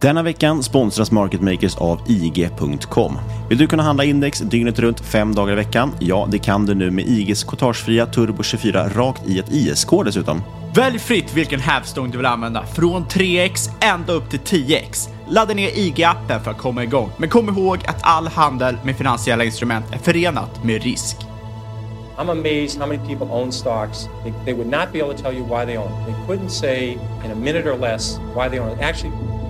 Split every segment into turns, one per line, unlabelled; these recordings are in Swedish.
Denna veckan sponsras Market Makers av IG.com. Vill du kunna handla index dygnet runt fem dagar i veckan? Ja, det kan du nu med IGs courtagefria Turbo 24 rakt i ett ISK dessutom.
Välj fritt vilken hävstång du vill använda, från 3x ända upp till 10x. Ladda ner IG-appen för att komma igång, men kom ihåg att all handel med finansiella instrument är förenat med risk.
I'm amazed how many people own stocks. They, they would not be able to tell you why they own it. They couldn't say in a minute or less why they own it. Actually,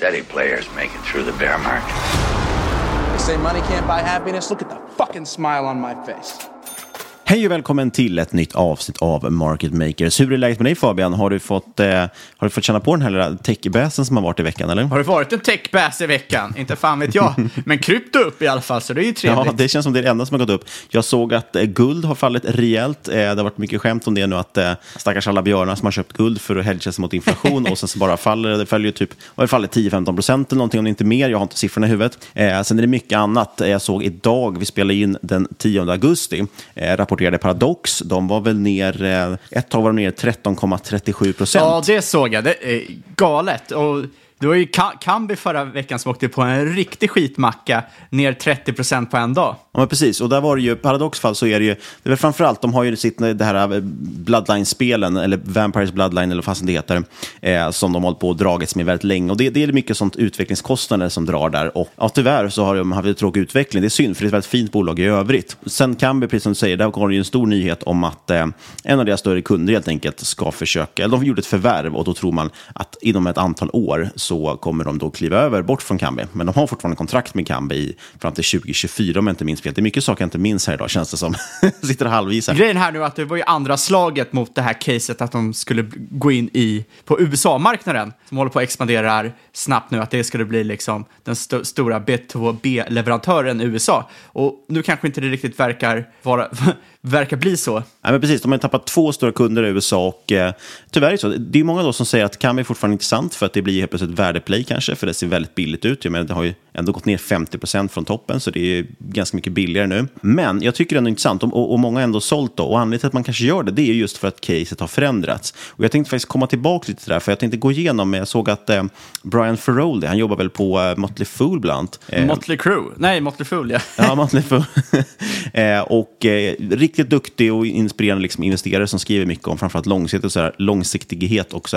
steady players make it through the bear market.
They say money can't buy happiness. Look at the fucking smile on my face.
Hej och välkommen till ett nytt avsnitt av Market Makers. Hur är läget med dig Fabian? Har du fått, eh, har du fått känna på den här lilla techbäsen som har varit i veckan? Eller?
Har det varit en techbass i veckan? Inte fan vet jag. Men krypto upp i alla fall, så det är ju trevligt.
Ja, det känns som det är det enda som har gått upp. Jag såg att eh, guld har fallit rejält. Eh, det har varit mycket skämt om det nu, att eh, stackars alla björnar som har köpt guld för att hedga sig mot inflation och sen så bara faller det. Följer typ, har det fallit 10-15 procent eller någonting, om det inte mer. Jag har inte siffrorna i huvudet. Eh, sen är det mycket annat. Eh, Jag såg idag, vi spelar in den 10 augusti, eh, rapporterade Paradox. De var väl ner, eh, ett tag var de ner 13,37 procent.
Ja, det såg jag. Det är galet. Och det var ju Kambi förra veckan som åkte på en riktig skitmacka, ner 30% på en dag.
Ja, men precis. Och där var det ju, paradoxfall så är det ju, det är väl framförallt, de har ju sitt, eh, det här eh, Bloodline-spelen, eller Vampires Bloodline, eller vad fasen det heter, eh, som de har hållit på och dragits med väldigt länge. Och det, det är mycket sånt utvecklingskostnader som drar där. Och ja, tyvärr så har de haft en tråkig utveckling. Det är synd, för det är ett väldigt fint bolag i övrigt. Sen Kambi, precis som du säger, där var det ju en stor nyhet om att eh, en av deras större kunder helt enkelt ska försöka, eller de gjorde ett förvärv och då tror man att inom ett antal år så kommer de då kliva över bort från Kambi. Men de har fortfarande kontrakt med Kambi i- fram till 2024 om jag inte minns fel. Det är mycket saker jag inte minns här idag, känns det som. Sitter och halvvisar.
Grejen här nu är att det var ju andra slaget mot det här caset att de skulle gå in i på USA-marknaden som håller på att expandera snabbt nu, att det skulle bli liksom den sto- stora B2B-leverantören i USA. Och nu kanske inte det riktigt verkar, vara, verkar bli så.
Nej, men precis, de har tappat två stora kunder i USA och eh, tyvärr är det så. Det är många då som säger att Kambi är fortfarande intressant för att det blir helt plötsligt värdeplay kanske, för det ser väldigt billigt ut. Jag menar, det har ju ändå gått ner 50% från toppen, så det är ganska mycket billigare nu. Men jag tycker det är intressant, och, och många har ändå sålt då. Och anledningen till att man kanske gör det, det är just för att caset har förändrats. Och jag tänkte faktiskt komma tillbaka lite till det där, för jag tänkte gå igenom, jag såg att eh, Brian Ferroldi, han jobbar väl på eh, Motley Fool bland annat. Eh,
Motley Crue? Nej, Motley Fool, ja.
Ja, Motley Fool. eh, och eh, riktigt duktig och inspirerande liksom, investerare som skriver mycket om framförallt långsiktighet och, så här, långsiktighet. Och,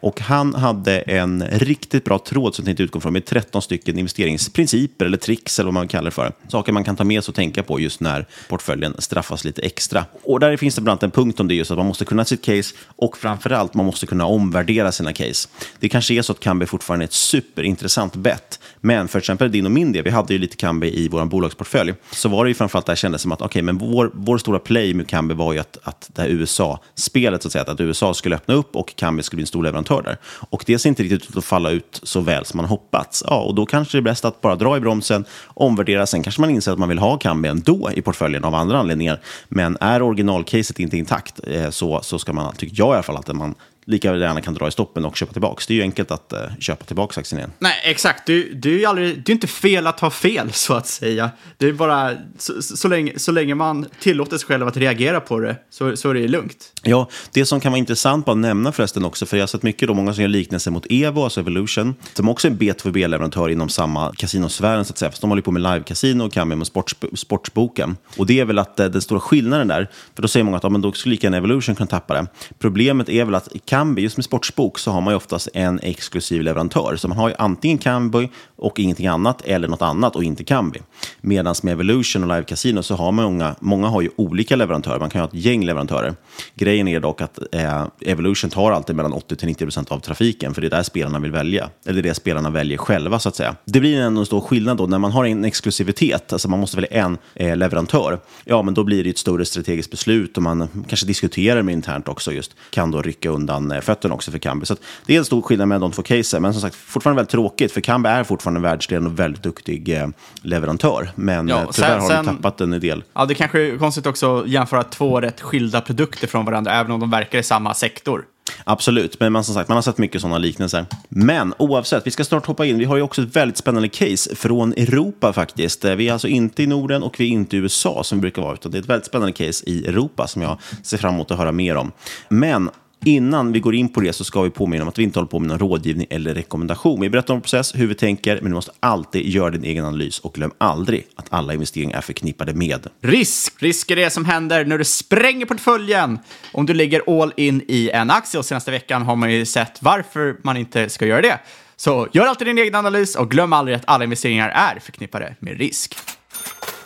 och han hade en riktigt bra tråd som jag tänkte utgå från med 13 stycken investeringsprinciper eller tricks eller vad man kallar det för. Saker man kan ta med sig och tänka på just när portföljen straffas lite extra. Och där finns det bland annat en punkt om det just att man måste kunna sitt case och framförallt man måste kunna omvärdera sina case. Det kanske är så att Kambi fortfarande är ett superintressant bett, men för exempel din och min del, vi hade ju lite Kambi i vår bolagsportfölj, så var det ju framförallt där det kändes som att okay, men vår, vår stora play med Kambi var ju att, att det här USA-spelet, så att säga, att USA skulle öppna upp och Kambi skulle bli en stor leverantör där. Och det ser inte riktigt ut att falla ut så väl som man hoppats. Ja, och då kanske det är bäst att bara dra i bromsen, omvärdera, sen kanske man inser att man vill ha Kambi ändå i portföljen av andra anledningar. Men är originalcaset inte intakt eh, så, så ska man, tycker jag i alla fall, att man lika gärna kan dra i stoppen och köpa tillbaka. Det är ju enkelt att uh, köpa tillbaka aktien igen.
Nej, exakt. Det, är ju aldrig, det är inte fel att ha fel, så att säga. Det är bara så, så, länge, så länge man tillåter sig själv att reagera på det så, så är det lugnt.
Ja, det som kan vara intressant bara att nämna förresten också, för jag har sett mycket då, många som gör liknelser mot Evo, alltså Evolution, som också är en B2B-leverantör inom samma kasinosfären, så att säga. Fast de håller på med live-kasino och kan med sports, sportsboken. Och det är väl att eh, den stora skillnaden där, för då säger många att ja, men då skulle lika gärna Evolution kunna tappa det. Problemet är väl att Kambi, just med sportsbok, så har man ju oftast en exklusiv leverantör. Så man har ju antingen Kambi och ingenting annat, eller något annat och inte Kambi. Medan med Evolution och Live Casino så har man många, många har ju olika leverantörer. Man kan ju ha ett gäng leverantörer. Grejen är dock att eh, Evolution tar alltid mellan 80-90% av trafiken, för det är där spelarna vill välja. Eller det är det spelarna väljer själva, så att säga. Det blir ändå en stor skillnad då, när man har en exklusivitet, alltså man måste välja en eh, leverantör, ja, men då blir det ett större strategiskt beslut och man kanske diskuterar med internt också just, kan då rycka undan eh, fötterna också för Kambi. Så det är en stor skillnad mellan de två casen, men som sagt, fortfarande väldigt tråkigt, för Kambi är fortfarande världsledande och väldigt duktig eh, leverantör, men ja, tyvärr sen, har de tappat en del.
Ja, det kanske är konstigt också att jämföra två rätt skilda produkter från varandra, även om de verkar i samma sektor.
Absolut, men man, som sagt, man har sett mycket sådana liknelser. Men oavsett, vi ska snart hoppa in. Vi har ju också ett väldigt spännande case från Europa faktiskt. Vi är alltså inte i Norden och vi är inte i USA som vi brukar vara, utan det är ett väldigt spännande case i Europa som jag ser fram emot att höra mer om. Men Innan vi går in på det så ska vi påminna om att vi inte håller på med någon rådgivning eller rekommendation. Vi berättar om process, hur vi tänker, men du måste alltid göra din egen analys och glöm aldrig att alla investeringar är förknippade med
risk. Risk är det som händer när du spränger portföljen. Om du lägger all in i en aktie och senaste veckan har man ju sett varför man inte ska göra det. Så gör alltid din egen analys och glöm aldrig att alla investeringar är förknippade med risk.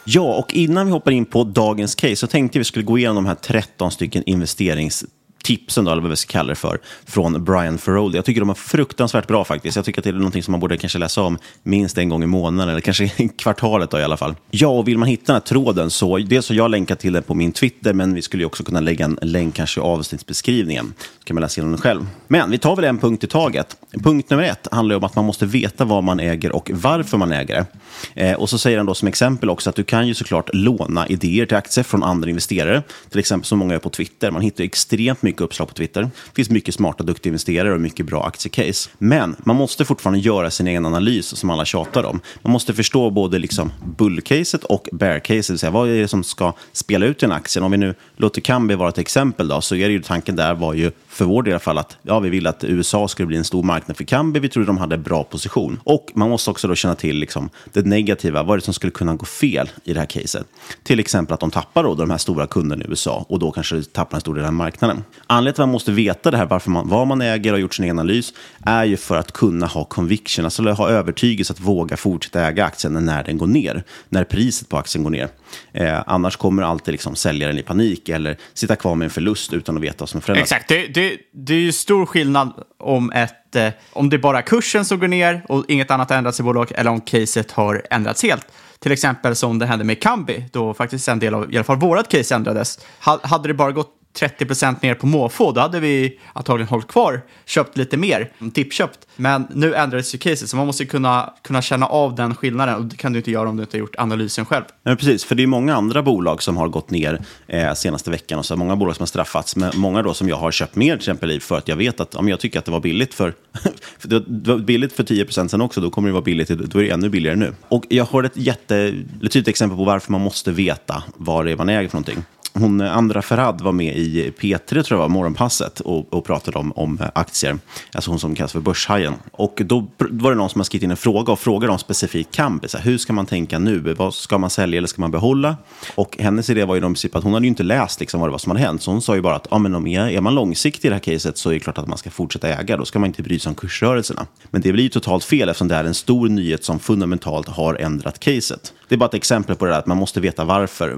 Ja, och innan vi hoppar in på dagens case så tänkte vi skulle gå igenom de här 13 stycken investerings tipsen, då, eller vad vi ska kalla det för, från Brian Ferroldi. Jag tycker de är fruktansvärt bra faktiskt. Jag tycker att det är någonting som man borde kanske läsa om minst en gång i månaden, eller kanske i kvartalet då, i alla fall. Ja, och vill man hitta den här tråden så, dels har jag länkat till den på min Twitter, men vi skulle ju också kunna lägga en länk kanske i avsnittsbeskrivningen. Så kan man läsa igenom den själv. Men vi tar väl en punkt i taget. Punkt nummer ett handlar om att man måste veta vad man äger och varför man äger det. Eh, och så säger han då som exempel också att du kan ju såklart låna idéer till aktier från andra investerare, till exempel som många gör på Twitter. Man hittar extremt mycket uppslag på Twitter. Det finns mycket smarta, duktiga investerare och mycket bra aktiecase. Men man måste fortfarande göra sin egen analys som alla tjatar om. Man måste förstå både liksom bullcaset och bearcaset, det vill säga vad är det som ska spela ut i en aktie. Om vi nu låter Kambi vara ett exempel då, så är det ju tanken där var ju för vår del i alla fall att ja, vi vill att USA skulle bli en stor marknad för Kambi. Vi trodde de hade bra position. Och man måste också då känna till liksom, det negativa. Vad är det som skulle kunna gå fel i det här caset? Till exempel att de tappar då de här stora kunderna i USA och då kanske tappar en stor del av marknaden. Anledningen till att man måste veta det här, varför man, vad man äger och har gjort sin egen analys, är ju för att kunna ha conviction, alltså ha övertygelse att våga fortsätta äga aktien när den går ner, när priset på aktien går ner. Eh, annars kommer alltid liksom säljaren i panik eller sitta kvar med en förlust utan att veta vad som är förändrat.
Exakt, det, det, det är ju stor skillnad om, ett, eh, om det är bara kursen som går ner och inget annat har ändrats i bolaget eller om caset har ändrats helt. Till exempel som det hände med Kambi, då faktiskt en del av i alla fall vårat case ändrades. Hade det bara gått 30% ner på måfå, då hade vi antagligen hållit kvar, köpt lite mer, tippköpt. Men nu ändrades ju caset, så man måste kunna, kunna känna av den skillnaden. Och det kan du inte göra om du inte har gjort analysen själv.
Nej, precis, för det är många andra bolag som har gått ner eh, senaste veckan. Och så många bolag som har straffats, men många då som jag har köpt mer till exempel i för att jag vet att om jag tycker att det var billigt för, för det var billigt för 10% sen också, då kommer det vara billigt, då är det ännu billigare nu. Och jag har ett jätte, tydligt exempel på varför man måste veta vad det är man äger för någonting hon, Andra Ferhad var med i P3, tror jag var, Morgonpasset, och, och pratade om, om aktier. Alltså hon som kallas för Börshajen. Och då var det någon som har skrivit in en fråga och frågade om specifikt Kambi. Så här, hur ska man tänka nu? Vad ska man sälja eller ska man behålla? Och hennes idé var ju i princip att hon hade ju inte läst liksom vad det var som hade hänt. Så hon sa ju bara att ah, men om är, är man långsiktig i det här caset så är det klart att man ska fortsätta äga. Då ska man inte bry sig om kursrörelserna. Men det blir ju totalt fel eftersom det är en stor nyhet som fundamentalt har ändrat caset. Det är bara ett exempel på det där att man måste veta varför.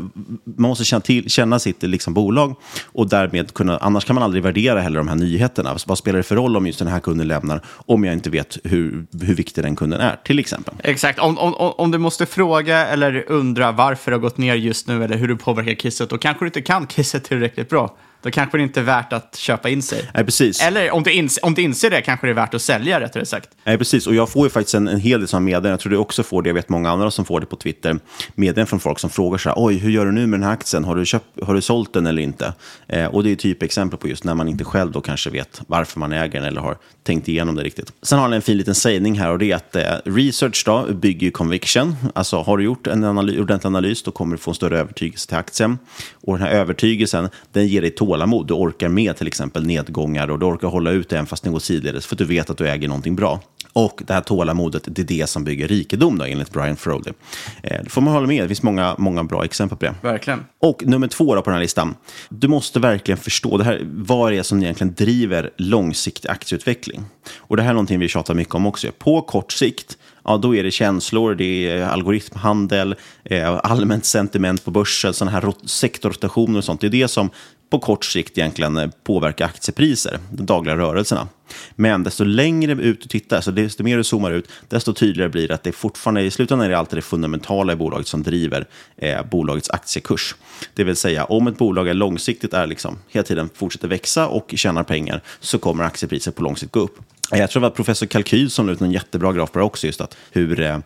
Man måste känna, till, känna sitt liksom, bolag och därmed kunna, annars kan man aldrig värdera heller de här nyheterna. Så vad spelar det för roll om just den här kunden lämnar om jag inte vet hur, hur viktig den kunden är, till exempel.
Exakt, om, om, om du måste fråga eller undra varför det har gått ner just nu eller hur det påverkar kisset, då kanske du inte kan kisset tillräckligt bra. Då kanske det inte är värt att köpa in sig.
Nej, precis.
Eller om du, ins om du inser det kanske det är värt att sälja rättare sagt.
Nej, precis. Och jag får ju faktiskt en, en hel del sådana meddelanden. Jag tror du också får det. Jag vet många andra som får det på Twitter. Meddelanden från folk som frågar så här, oj, hur gör du nu med den här aktien? Har du, köpt, har du sålt den eller inte? Eh, och det är typ exempel på just när man inte själv då kanske vet varför man äger den eller har tänkt igenom det riktigt. Sen har han en fin liten sägning här och det är att eh, research då bygger conviction. Alltså har du gjort en analys, ordentlig analys då kommer du få en större övertygelse till aktien. Och den här övertygelsen, den ger dig tålamod. Du orkar med till exempel nedgångar och du orkar hålla ut även fast det går sidledes för att du vet att du äger någonting bra. Och det här tålamodet, det är det som bygger rikedom då, enligt Brian Frode. Eh, det får man hålla med, det finns många, många bra exempel på det.
Verkligen.
Och nummer två då på den här listan. Du måste verkligen förstå det här, vad det är som egentligen driver långsiktig aktieutveckling. Och det här är någonting vi tjatar mycket om också. På kort sikt, ja, då är det känslor, det är algoritmhandel, eh, allmänt sentiment på börsen, sådana här sektorrotationer och sånt. Det är det som på kort sikt egentligen eh, påverkar aktiepriser, de dagliga rörelserna. Men desto längre ut du tittar, så desto mer du zoomar ut, desto tydligare blir det att det fortfarande i slutändan är det alltid det fundamentala i bolaget som driver eh, bolagets aktiekurs. Det vill säga, om ett bolag är långsiktigt, är liksom hela tiden fortsätter växa och tjänar pengar, så kommer aktiepriset på lång sikt gå upp. Jag tror det var professor Kalkyl som la ut en jättebra graf på det också, just att hur eh,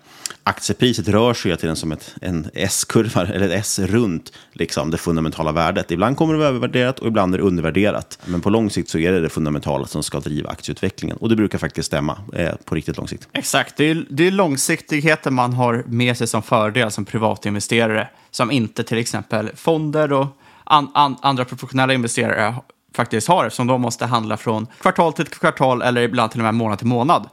aktiepriset rör sig hela tiden som ett, en S-kurva, eller ett S runt liksom, det fundamentala värdet. Ibland kommer det vara övervärderat och ibland är det undervärderat. Men på lång sikt så är det det fundamentala som ska driva aktieutvecklingen. Och det brukar faktiskt stämma eh, på riktigt lång sikt.
Exakt, det är, det är långsiktigheten man har med sig som fördel som privatinvesterare, som inte till exempel fonder och an, an, andra professionella investerare faktiskt har, eftersom de måste handla från kvartal till kvartal eller ibland till och med månad till månad.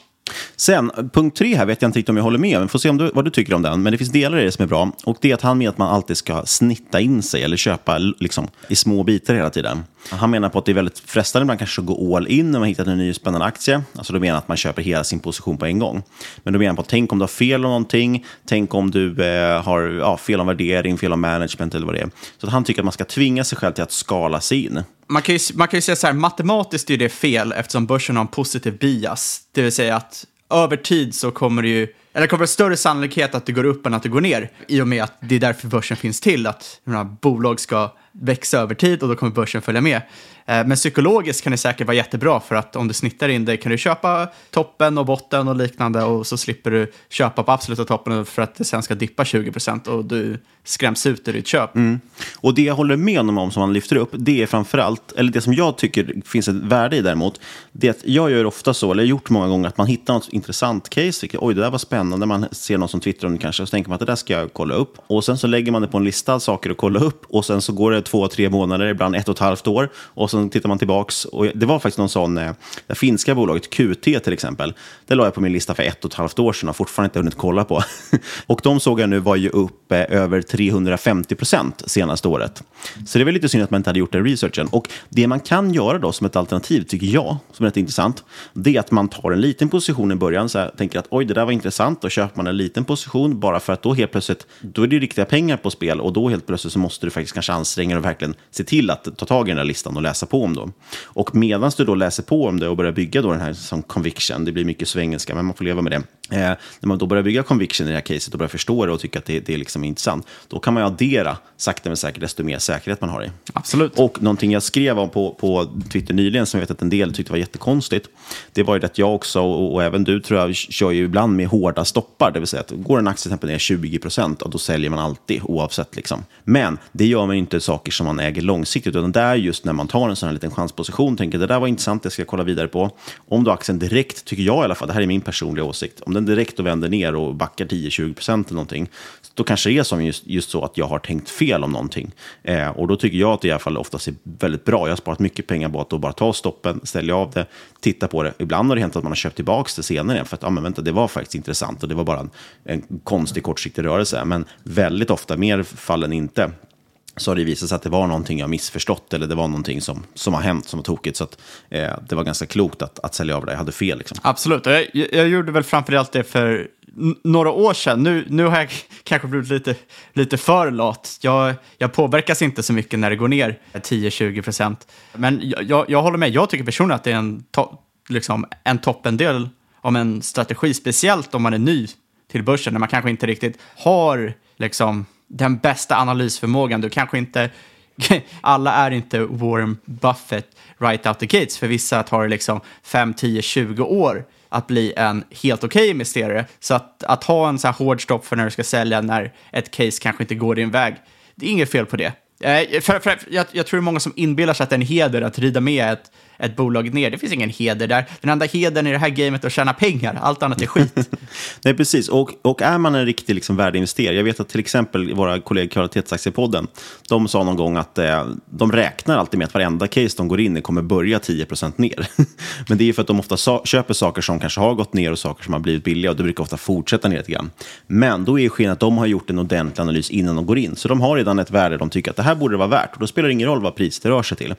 Sen, punkt tre här vet jag inte riktigt om jag håller med, men får se om du, vad du tycker om den. Men det finns delar i det som är bra. Och det är att han menar att man alltid ska snitta in sig eller köpa liksom, i små bitar hela tiden. Han menar på att det är väldigt frestande ibland kanske att gå all in när man hittat en ny spännande aktie. Alltså då menar han att man köper hela sin position på en gång. Men då menar han på att tänk om du har fel om någonting, tänk om du eh, har ja, fel om värdering, fel om management eller vad det är. Så att han tycker att man ska tvinga sig själv till att skala sig in.
Man kan, ju, man kan ju säga så här, matematiskt är det fel eftersom börsen har en positiv bias. Det vill säga att över tid så kommer det ju, eller kommer det större sannolikhet att det går upp än att det går ner. I och med att det är därför börsen finns till, att menar, bolag ska växa över tid och då kommer börsen följa med. Eh, men psykologiskt kan det säkert vara jättebra för att om du snittar in det kan du köpa toppen och botten och liknande och så slipper du köpa på absoluta toppen för att det sen ska dippa 20% och du skräms ut ur ditt köp.
Mm. Och det jag håller med honom om som han lyfter upp, det är framförallt, eller det som jag tycker finns ett värde i däremot, det är att jag gör ofta så, eller gjort många gånger, att man hittar något intressant case, oj det där var spännande, man ser någon som twittrar om det kanske, och så tänker man att det där ska jag kolla upp. Och sen så lägger man det på en lista av saker att kolla upp, och sen så går det två, tre månader, ibland ett och ett halvt år, och så tittar man tillbaks. Och det var faktiskt någon sån, eh, det finska bolaget QT till exempel, det la jag på min lista för ett och ett halvt år sedan och fortfarande inte hunnit kolla på. och de såg jag nu var ju upp eh, över 350 procent senaste året. Så det är väl lite synd att man inte hade gjort den researchen. Och det man kan göra då som ett alternativ, tycker jag, som är rätt intressant, det är att man tar en liten position i början, så här, tänker att oj, det där var intressant, då köper man en liten position bara för att då helt plötsligt, då är det riktiga pengar på spel och då helt plötsligt så måste du faktiskt kanske anstränga dig och verkligen se till att ta tag i den där listan och läsa på om dem. Och medan du då läser på om det och börjar bygga då den här som conviction, det blir mycket svengelska, men man får leva med det. Eh, när man då börjar bygga conviction i det här caset och börjar förstå det och tycka att det, det är liksom intressant, då kan man ju addera sakta men säkert desto mer säkerhet man har i.
Absolut.
Och någonting jag skrev om på, på Twitter nyligen, som jag vet att en del tyckte var jättekonstigt, det var ju att jag också, och, och även du tror jag, kör ju ibland med hårda stoppar. Det vill säga att går en aktie till exempel ner 20 procent, då säljer man alltid oavsett. Liksom. Men det gör man ju inte saker som man äger långsiktigt, utan det är just när man tar en sån här liten chansposition, tänker det där var intressant, det ska jag kolla vidare på. Om då aktien direkt, tycker jag i alla fall, det här är min personliga åsikt, om den direkt då vänder ner och backar 10-20 procent eller någonting, då kanske det är som just, just så att jag har tänkt fel om någonting. Eh, och då tycker jag att det i alla fall oftast är väldigt bra. Jag har sparat mycket pengar på att då bara ta stoppen, ställa av det, titta på det. Ibland har det hänt att man har köpt tillbaka det senare, för att ah, men vänta, det var faktiskt intressant och det var bara en, en konstig kortsiktig rörelse. Men väldigt ofta, mer fall än inte, så har det visat sig att det var någonting jag missförstått eller det var någonting som, som har hänt som var tokigt. Så att, eh, det var ganska klokt att, att sälja av det. Jag hade fel. Liksom.
Absolut. Jag, jag gjorde väl framförallt det för några år sedan. Nu, nu har jag kanske blivit lite, lite för lat. Jag, jag påverkas inte så mycket när det går ner 10-20 procent. Men jag, jag, jag, håller med. Jag tycker personligen att det är en, to, liksom, en toppendel om en strategi, speciellt om man är ny till börsen, när man kanske inte riktigt har liksom, den bästa analysförmågan. Du kanske inte, alla är inte Warren Buffett right out the gates. För vissa tar det liksom 5, 10, 20 år att bli en helt okej okay investerare. Så att, att ha en så här hård stopp för när du ska sälja när ett case kanske inte går din väg, det är inget fel på det. Eh, för, för, jag, jag tror det är många som inbillar sig att det är en heder att rida med ett, ett bolag ner. Det finns ingen heder där. Den enda hedern i det här gamet är att tjäna pengar. Allt annat är skit.
Nej, precis. Och, och är man en riktig liksom, värdeinvesterare, jag vet att till exempel våra kollegor i Kvalitetsaktiepodden, de sa någon gång att eh, de räknar alltid med att varenda case de går in i kommer börja 10% ner. Men det är för att de ofta sa köper saker som kanske har gått ner och saker som har blivit billiga och det brukar ofta fortsätta ner lite grann. Men då är skillnaden att de har gjort en ordentlig analys innan de går in. Så de har redan ett värde de tycker att det här borde det vara värt. Och då spelar det ingen roll vad priset det rör sig till.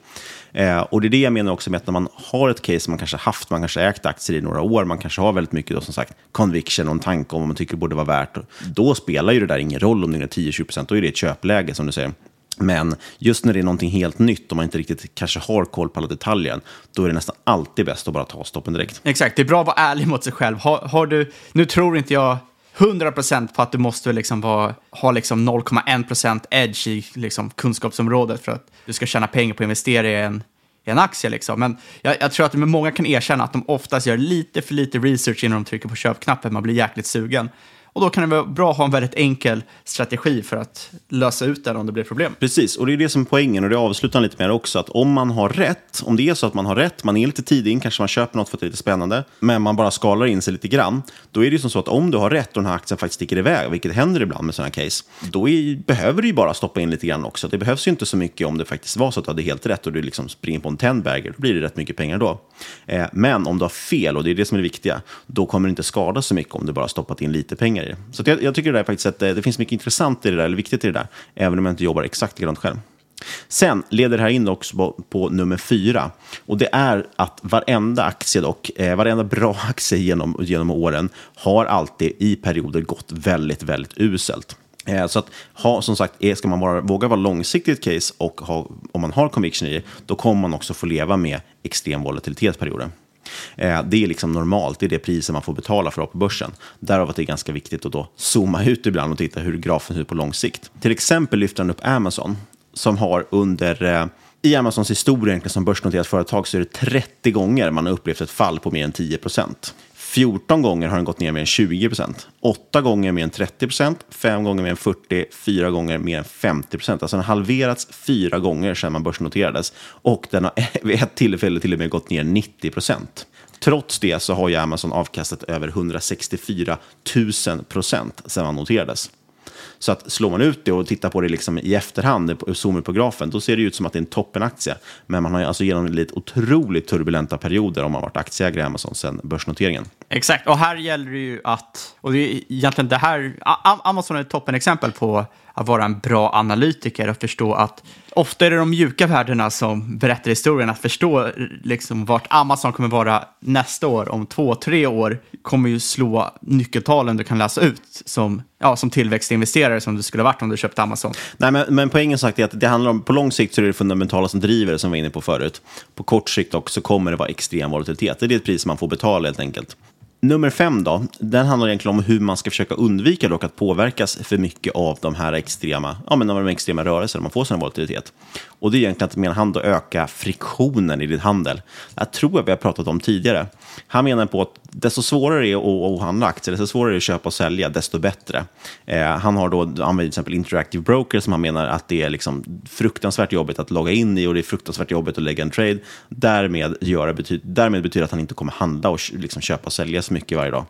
Eh, och det är det jag menar också med att när man har ett case som man kanske haft, man kanske ägt aktier i några år, man kanske har väldigt mycket då, som sagt conviction och en tanke om vad man tycker det borde vara värt. Då spelar ju det där ingen roll om det är 10-20%, då är det ett köpläge som du säger. Men just när det är någonting helt nytt och man inte riktigt kanske har koll på alla detaljer, då är det nästan alltid bäst att bara ta stoppen direkt.
Exakt, det är bra att vara ärlig mot sig själv. Har, har du, nu tror inte jag 100% på att du måste liksom vara, ha liksom 0,1% edge i liksom kunskapsområdet för att du ska tjäna pengar på att investera i en, i en aktie. Liksom. Men jag, jag, tror att många kan erkänna att de oftast gör lite för lite research innan de trycker på köpknappen. Man blir jäkligt sugen. Och då kan det vara bra att ha en väldigt enkel strategi för att lösa ut den om det blir problem.
Precis, och det är det som är poängen och det avslutar lite med också. Att om man har rätt, om det är så att man har rätt, man är lite tidig in, kanske man köper något för att det är lite spännande, men man bara skalar in sig lite grann. Då är det ju som så att om du har rätt och den här aktien faktiskt sticker iväg, vilket händer ibland med sådana case, då är, behöver du ju bara stoppa in lite grann också. Det behövs ju inte så mycket om det faktiskt var så att du hade helt rätt och du liksom springer på en tendbagger, då blir det rätt mycket pengar då. Eh, men om du har fel, och det är det som är det viktiga, då kommer det inte skada så mycket om du bara stoppat in lite pengar grejer. Så jag, jag, tycker det, där faktiskt att det, det, finns mycket intressant i det där, eller viktigt i det där, även om jag inte jobbar exakt likadant själv. Sen leder det här in också på, på, nummer fyra. Och det är att varenda aktie dock, eh, varenda bra aktie genom, genom åren har alltid i perioder gått väldigt, väldigt uselt. Eh, så att ha, som sagt, eh, ska man vara, våga vara långsiktigt case och ha, om man har conviction i det, då kommer man också få leva med extrem volatilitet perioder. Eh, det är liksom normalt, det är det priset man får betala för att på börsen. Därav att det är ganska viktigt att då zooma ut ibland och titta hur grafen ser ut på lång sikt. Till exempel lyfter han upp Amazon, som har under eh, i Amazons historia som börsnoterat företag så är det 30 gånger man har upplevt ett fall på mer än 10 procent. 14 gånger har den gått ner med en 20 procent. 8 gånger med en 30 procent, 5 gånger med en 40, 4 gånger med en 50 procent. Alltså den har halverats fyra gånger sedan man börsnoterades. Och den har vid ett tillfälle till och med gått ner 90 procent. Trots det så har ju Amazon avkastat över 164 000 procent sedan man noterades. Så att slår man ut det och tittar på det liksom i efterhand, zoomar på grafen, då ser det ut som att det är en toppenaktie. Men man har ju alltså genomlidit otroligt turbulenta perioder om man varit aktieägare i Amazon sedan börsnoteringen.
Exakt, och här gäller det ju att, och det är egentligen det här, Amazon är ett toppenexempel på att vara en bra analytiker och förstå att ofta är det de mjuka värdena som berättar historien. Att förstå liksom vart Amazon kommer vara nästa år, om två, tre år, kommer ju slå nyckeltalen du kan läsa ut som, ja, som tillväxtinvesterare som du skulle ha varit om du köpte Amazon.
Nej, men, men poängen sagt är att det handlar om, på lång sikt så är det det fundamentala som driver det, som vi var inne på förut. På kort sikt också kommer det vara extrem volatilitet. Det är ett pris man får betala helt enkelt. Nummer fem då, den handlar egentligen om hur man ska försöka undvika dock att påverkas för mycket av de här extrema, ja, men de extrema rörelserna man får sin volatilitet. Och det är egentligen att menar han då öka friktionen i din handel. Jag tror att vi har pratat om tidigare. Han menar på att desto svårare det är att, handla aktier, desto svårare det är att köpa och sälja, desto bättre. Eh, han har då använt till exempel Interactive Broker som han menar att det är liksom fruktansvärt jobbigt att logga in i och det är fruktansvärt jobbigt att lägga en trade. Därmed, göra bety därmed betyder att han inte kommer handla och liksom köpa och sälja så mycket varje dag.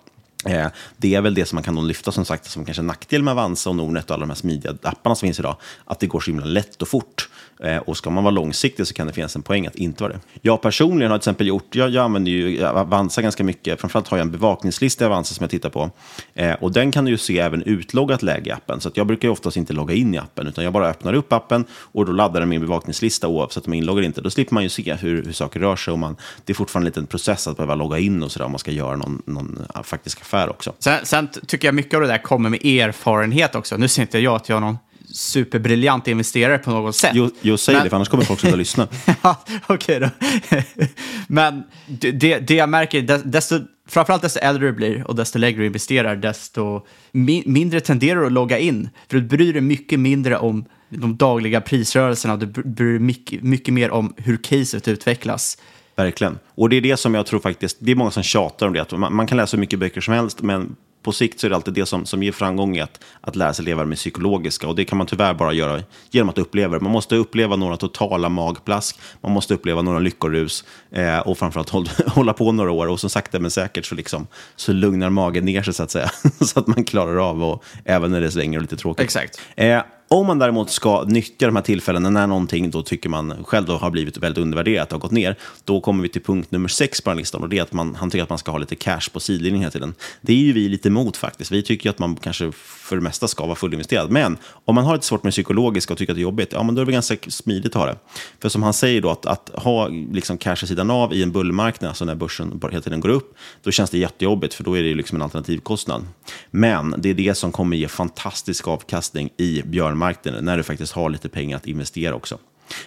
Eh, det är väl det som man kan lyfta som sagt som kanske nackdel med Avanza och Nordnet och alla de här smidiga apparna som finns idag. Att det går så himla lätt och fort. Eh, och ska man vara långsiktig så kan det finnas en poäng att inte vara det. Jag personligen har till exempel gjort, jag, jag använder ju Avanza ganska mycket, framförallt har jag en bevakningslista i Avanza som jag tittar på. Eh, och den kan du ju se även utloggat läge i appen. Så jag brukar ju oftast inte logga in i appen, utan jag bara öppnar upp appen och då laddar den min bevakningslista oavsett om jag inloggar eller inte. Då slipper man ju se hur, hur saker rör sig och man, det är fortfarande en liten process att behöva logga in och sådär om man ska göra någon, någon eh, faktisk affär också.
Sen, sen tycker jag mycket av det där kommer med erfarenhet också. Nu ser inte jag att jag har någon superbriljant investerare på något sätt.
Jo, jo säg men... det, för annars kommer folk sluta lyssna.
ja, okej då. men det, det jag märker, desto, framförallt desto äldre du blir och desto lägre du investerar, desto mi mindre tenderar du att logga in. För du bryr dig mycket mindre om de dagliga prisrörelserna och du bryr dig mycket, mycket mer om hur caset utvecklas.
Verkligen. Och det är det som jag tror faktiskt, det är många som tjatar om det, att man, man kan läsa hur mycket böcker som helst, men på sikt så är det alltid det som, som ger framgång att, att lära sig leva med psykologiska. Och det kan man tyvärr bara göra genom att uppleva det. Man måste uppleva några totala magplask, man måste uppleva några lyckorus eh, och framförallt hålla, hålla på några år. Och som sakta men säkert så, liksom, så lugnar magen ner sig så att säga. så att man klarar av, och, även när det svänger och lite tråkigt.
Exakt.
Eh, om man däremot ska nyttja de här tillfällena när någonting då tycker man själv då har blivit väldigt undervärderat och gått ner, då kommer vi till punkt nummer sex på den listan och det är att man, han tycker att man ska ha lite cash på sidlinjen hela tiden. Det är ju vi lite emot faktiskt. Vi tycker att man kanske för det mesta ska vara fullinvesterad. Men om man har lite svårt med det psykologiska och tycker att det är jobbigt, ja men då är det ganska smidigt att ha det. För som han säger då, att, att ha liksom cash i sidan av i en bullmarknad, alltså när börsen hela tiden går upp, då känns det jättejobbigt för då är det liksom en alternativkostnad. Men det är det som kommer ge fantastisk avkastning i björnmarknaden, när du faktiskt har lite pengar att investera också.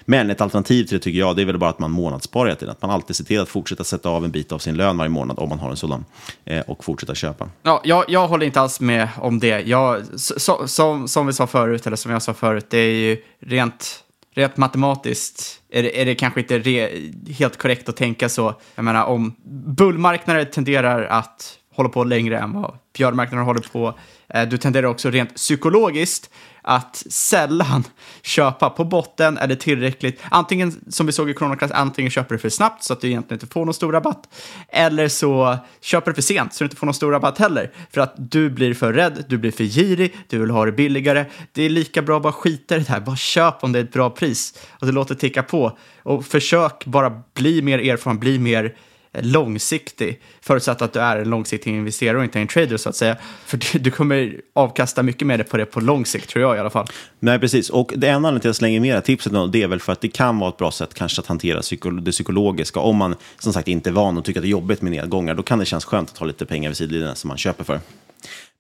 Men ett alternativ till det tycker jag, det är väl bara att man månadssparar till Att man alltid ser till att fortsätta sätta av en bit av sin lön varje månad om man har en sådan. Eh, och fortsätta köpa.
Ja, jag, jag håller inte alls med om det. Jag, så, som, som vi sa förut, eller som jag sa förut, det är ju rent rent matematiskt är det, är det kanske inte re, helt korrekt att tänka så. Jag menar, om bullmarknader tenderar att hålla på längre än vad björnmarknaden håller på, Eh, du tenderar också rent psykologiskt att sällan köpa på botten är det tillräckligt. Antingen, som vi såg i Kronoklass, antingen köper du för snabbt så att du egentligen inte får någon stor rabatt. Eller så köper du för sent så du inte får någon stor rabatt heller. För att du blir för rädd, du blir för girig, du vill ha det billigare. Det är lika bra att bara skita i det här, bara köp om det är ett bra pris. Och det låter ticka på. Och försök bara bli mer erfaren, bli mer långsiktig, förutsatt att du är en långsiktig investerare och inte en trader så att säga. För du kommer avkasta mycket mer på det på lång sikt, tror jag i alla fall.
Nej, precis. Och det enda anledningen till att jag slänger med det här tipset då, det är väl för att det kan vara ett bra sätt kanske att hantera det psykologiska. Om man som sagt inte är van och tycker att det är jobbigt med nedgångar, då kan det kännas skönt att ha lite pengar vid sidlinjen som man köper för.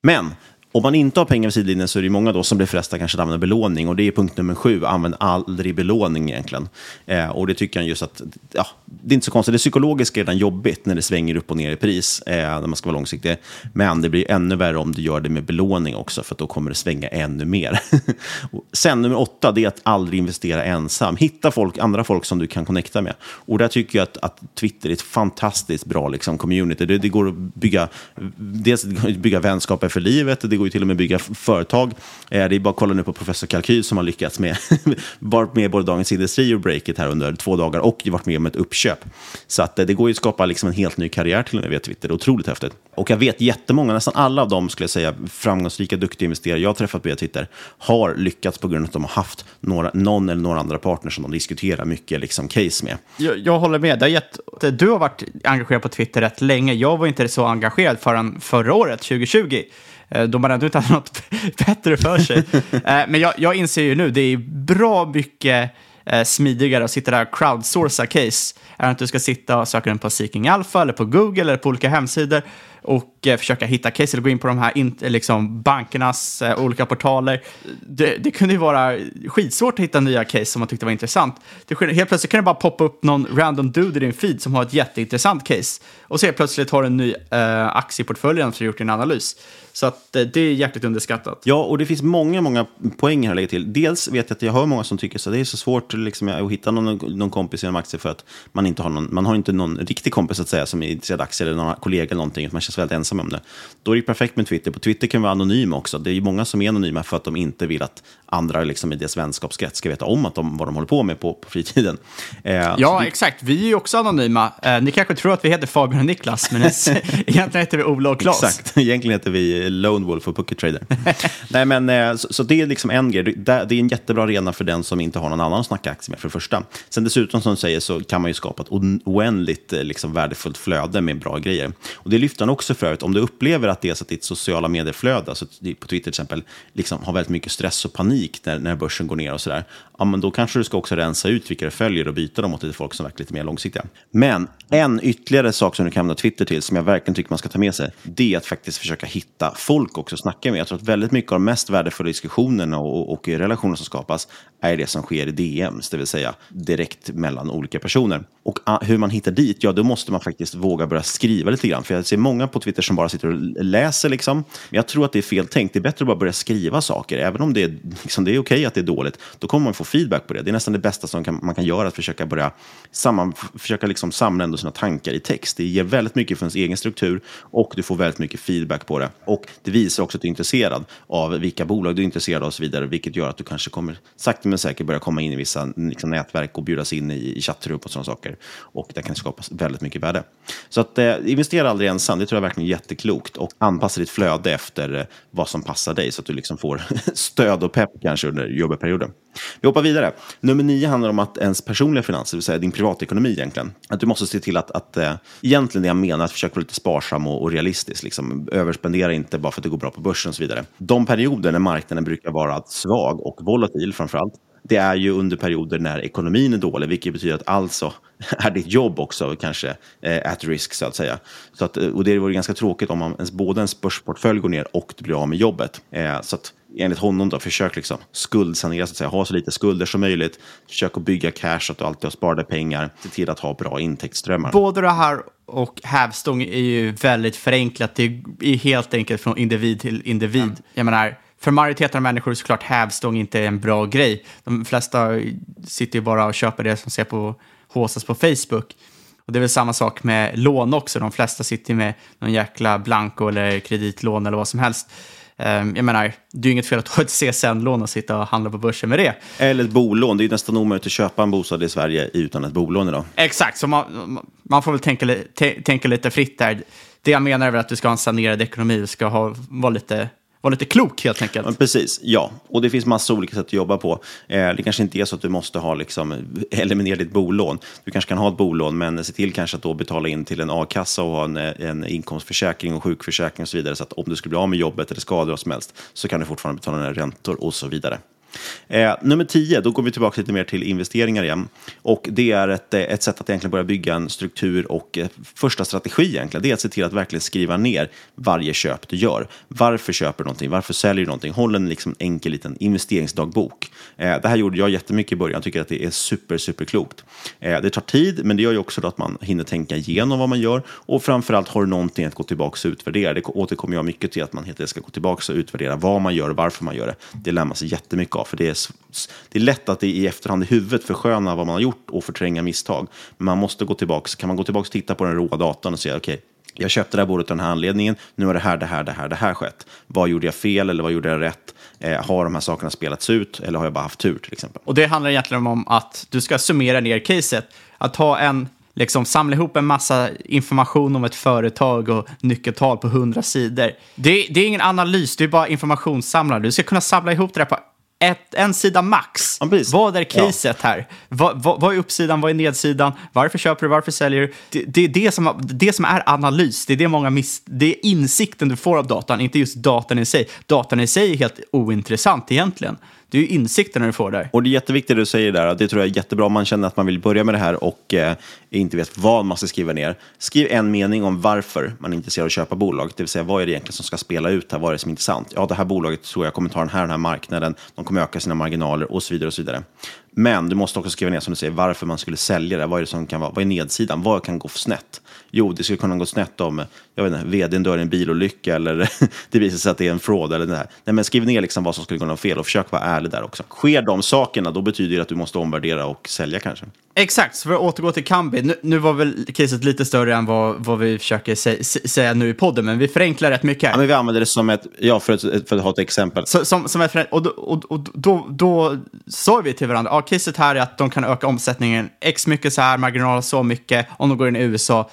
Men om man inte har pengar vid sidlinjen så är det många då som blir frestade kanske att använda belåning. Och det är punkt nummer sju, använd aldrig belåning egentligen. Eh, och det tycker jag just att, ja, det är inte så konstigt. Det psykologiska är redan jobbigt när det svänger upp och ner i pris, eh, när man ska vara långsiktig. Men det blir ännu värre om du gör det med belåning också, för då kommer det svänga ännu mer. Sen nummer åtta, det är att aldrig investera ensam. Hitta folk, andra folk som du kan connecta med. Och där tycker jag att, att Twitter är ett fantastiskt bra liksom, community. Det, det går att bygga, dels bygga vänskaper för livet, det går ju till och med att bygga företag. Eh, det är bara att kolla nu på Professor Kalkyl som har lyckats med, varit med både Dagens Industri och Breakit här under två dagar och varit med om ett uppköp. Så att eh, det går ju att skapa liksom en helt ny karriär till och med via Twitter. Det är otroligt häftigt. Och jag vet jättemånga, nästan alla av dem skulle jag säga, framgångsrika, duktiga investerare jag har träffat via Twitter, har lyckats på grund av att de har haft några, någon eller några andra partners som de diskuterar mycket liksom, case med.
Jag, jag håller med. Det gett, du har varit engagerad på Twitter rätt länge. Jag var inte så engagerad förrän förra året, 2020. eh, då man ändå inte hade något bättre för sig. Eh, men jag, jag inser ju nu, det är bra mycket eh, smidigare att sitta där och crowdsourca case än att du ska sitta och söka den på Seeking Alpha eller på Google eller på olika hemsidor och eh, försöka hitta case eller gå in på de här in, eh, liksom bankernas eh, olika portaler. Det, det kunde ju vara skitsvårt att hitta nya case som man tyckte var intressant. Det, helt plötsligt kan det bara poppa upp någon random dude i din feed som har ett jätteintressant case och så helt plötsligt har du en ny eh, aktieportfölj som du gjort en analys. Så att, eh, det är jäkligt underskattat.
Ja, och det finns många, många poäng här att lägga till. Dels vet jag att jag hör många som tycker att det är så svårt liksom, att hitta någon, någon kompis inom aktier för att man inte har någon, man har inte någon riktig kompis att säga som är intresserad av aktier eller någon kollega eller någonting. Man känns väldigt ensam om det. Då är det perfekt med Twitter. På Twitter kan man vara anonym också. Det är många som är anonyma för att de inte vill att andra liksom, i deras vänskapskrets ska veta om att de, vad de håller på med på, på fritiden.
Eh, ja, det... exakt. Vi är ju också anonyma. Eh, ni kanske tror att vi heter Fabian och Niklas, men egentligen heter vi Ola och Klas.
Exakt. Egentligen heter vi Lone Wolf och Pocket Trader. Nej, men, eh, så, så, det är liksom en grej. Det, är en jättebra arena för den som inte har någon annan att snacka aktier med, för det första. Sen dessutom, som du säger, så kan man ju skapa ett oändligt eh, liksom, värdefullt flöde med bra grejer. Och det lyfter han också för övrigt. Om du upplever att det är så att ditt sociala medieflöde, alltså på Twitter till exempel, liksom har väldigt mycket stress och panik när, när börsen går ner och sådär, ja, men då kanske du ska också rensa ut vilka du följer och byta dem mot lite folk som verkar lite mer långsiktiga. Men en ytterligare sak som du kan använda Twitter till, som jag verkligen tycker man ska ta med sig, det är att faktiskt försöka hitta folk också att snacka med. Jag tror att väldigt mycket av de mest värdefulla diskussionerna och, och relationer som skapas är det som sker i DMs, det vill säga direkt mellan olika personer. Och ah, hur man hittar dit, ja då måste man faktiskt våga börja skriva lite grann. För jag ser många på Twitter som bara sitter och läser liksom. Men jag tror att det är fel tänkt. Det är bättre att bara börja skriva saker. Även om det är, liksom, det är okej att det är dåligt, då kommer man få feedback på det. Det är nästan det bästa som kan, man kan göra, att försöka börja samman, försöka liksom samla ändå sina tankar i text. Det ger väldigt mycket för ens egen struktur och du får väldigt mycket feedback på det. Och det visar också att du är intresserad av vilka bolag du är intresserad av och så vidare, vilket gör att du kanske kommer sakta men säkert börja komma in i vissa liksom, nätverk och bjudas in i, i chattrum och sådana saker. Och det kan skapas väldigt mycket värde. Så att eh, investera aldrig ensam, det tror jag verkligen är jätteklokt. Och anpassa ditt flöde efter eh, vad som passar dig så att du liksom får stöd och pepp kanske under jobbperioden. Vi hoppar vidare. Nummer nio handlar om att ens personliga finanser, det vill säga din privatekonomi egentligen. Att du måste se till att, att äh, egentligen det jag menar, att försöka vara lite sparsam och, och realistisk. Liksom. Överspendera inte bara för att det går bra på börsen och så vidare. De perioder när marknaden brukar vara svag och volatil framförallt, det är ju under perioder när ekonomin är dålig, vilket betyder att alltså är ditt jobb också kanske eh, at risk så att säga. Så att, eh, och det vore ganska tråkigt om man ens, både ens börsportfölj går ner och du blir av med jobbet. Eh, så att enligt honom då, försök liksom skuldsanera, så att säga. ha så lite skulder som möjligt. Försök att bygga cash, så att du alltid har sparade pengar. Se till att ha bra intäktsströmmar.
Både det här och hävstång är ju väldigt förenklat. Det är helt enkelt från individ till individ. Mm. Jag menar, för majoriteten av människor är såklart hävstång inte en bra grej. De flesta sitter ju bara och köper det som ser på håsas på Facebook. Och det är väl samma sak med lån också. De flesta sitter med någon jäkla blanko eller kreditlån eller vad som helst. Ehm, jag menar, det är ju inget fel att ha ett CSN-lån och sitta och handla på börsen med det.
Eller ett bolån. Det är nästan omöjligt att köpa en bostad i Sverige utan ett bolån idag.
Exakt, så man, man får väl tänka, tänka lite fritt där. Det jag menar är väl att du ska ha en sanerad ekonomi och ska ha, vara lite vara lite klok helt enkelt.
Ja, precis, ja. Och det finns massa olika sätt att jobba på. Eh, det kanske inte är så att du måste ha, liksom, eliminera ditt bolån. Du kanske kan ha ett bolån, men se till kanske att då betala in till en a-kassa och ha en, en inkomstförsäkring och sjukförsäkring och så vidare. Så att om du skulle bli av med jobbet eller skador och som helst så kan du fortfarande betala dina räntor och så vidare. Eh, nummer 10, då går vi tillbaka lite mer till investeringar igen. Och det är ett, eh, ett sätt att egentligen börja bygga en struktur och eh, första strategi egentligen, det är att se till att verkligen skriva ner varje köp du gör. Varför köper du någonting? Varför säljer du någonting? Håll en liksom enkel liten investeringsdagbok. Eh, det här gjorde jag jättemycket i början, jag tycker att det är super, super klokt. Eh, det tar tid, men det gör ju också att man hinner tänka igenom vad man gör och framförallt har du någonting att gå tillbaka och utvärdera. Det återkommer jag mycket till att man helt enkelt ska gå tillbaka och utvärdera vad man gör och varför man gör det. Det lär man sig jättemycket av, för det är, det är lätt att det i efterhand i huvudet försköna vad man har gjort och förtränga misstag. Men man måste gå tillbaka, kan man gå tillbaka och titta på den råa datan och säga okej, okay, jag köpte det här bordet av den här anledningen, nu har det här, det här, det här, det här skett. Vad gjorde jag fel eller vad gjorde jag rätt? Eh, har de här sakerna spelats ut eller har jag bara haft tur till exempel?
Och det handlar egentligen om att du ska summera ner caset. Att ha en liksom samla ihop en massa information om ett företag och nyckeltal på hundra sidor. Det, det, är ingen analys, det är bara informationssamlare. Du ska kunna samla ihop det där på ett, en sida max. vad är caset här? Vad, vad, vad är uppsidan, vad är nedsidan? Varför köper du, varför säljer du? Det, det, är det, som, det som är analys, det är det många miss, det är insikten du får av datan, inte just datan i sig. Datan i sig är helt ointressant egentligen. Det är ju insikterna du får där.
Och det är jätteviktigt det du säger där, det tror jag är jättebra om man känner att man vill börja med det här och eh, inte vet vad man ska skriva ner. Skriv en mening om varför man är intresserad av att köpa bolag, det vill säga vad är det egentligen som ska spela ut här, vad är det som är intressant? Ja, det här bolaget tror jag kommer ta den här, den här marknaden, de kommer öka sina marginaler och så vidare. och så vidare. Men du måste också skriva ner, som du säger, varför man skulle sälja det. Vad är det som kan vara, vad är nedsidan? Vad kan gå snett? Jo, det skulle kunna gå snett om jag vet inte, vdn dör i en bilolycka eller det visar sig att det är en fraud eller det här. Nej, men skriv ner liksom vad som skulle kunna vara fel och försök vara ärlig där också. Sker de sakerna, då betyder det att du måste omvärdera och sälja kanske.
Exakt, så för att återgå till Kambi, nu, nu var väl caset lite större än vad, vad vi försöker sä, säga nu i podden, men vi förenklar rätt mycket här.
Ja, men vi använder det som ett, ja, för, ett, för att ha ett exempel.
Så, som, som ett, och då, och, och då, då sa vi till varandra, caset här är att de kan öka omsättningen x mycket så här, marginal så mycket, om de går in i USA,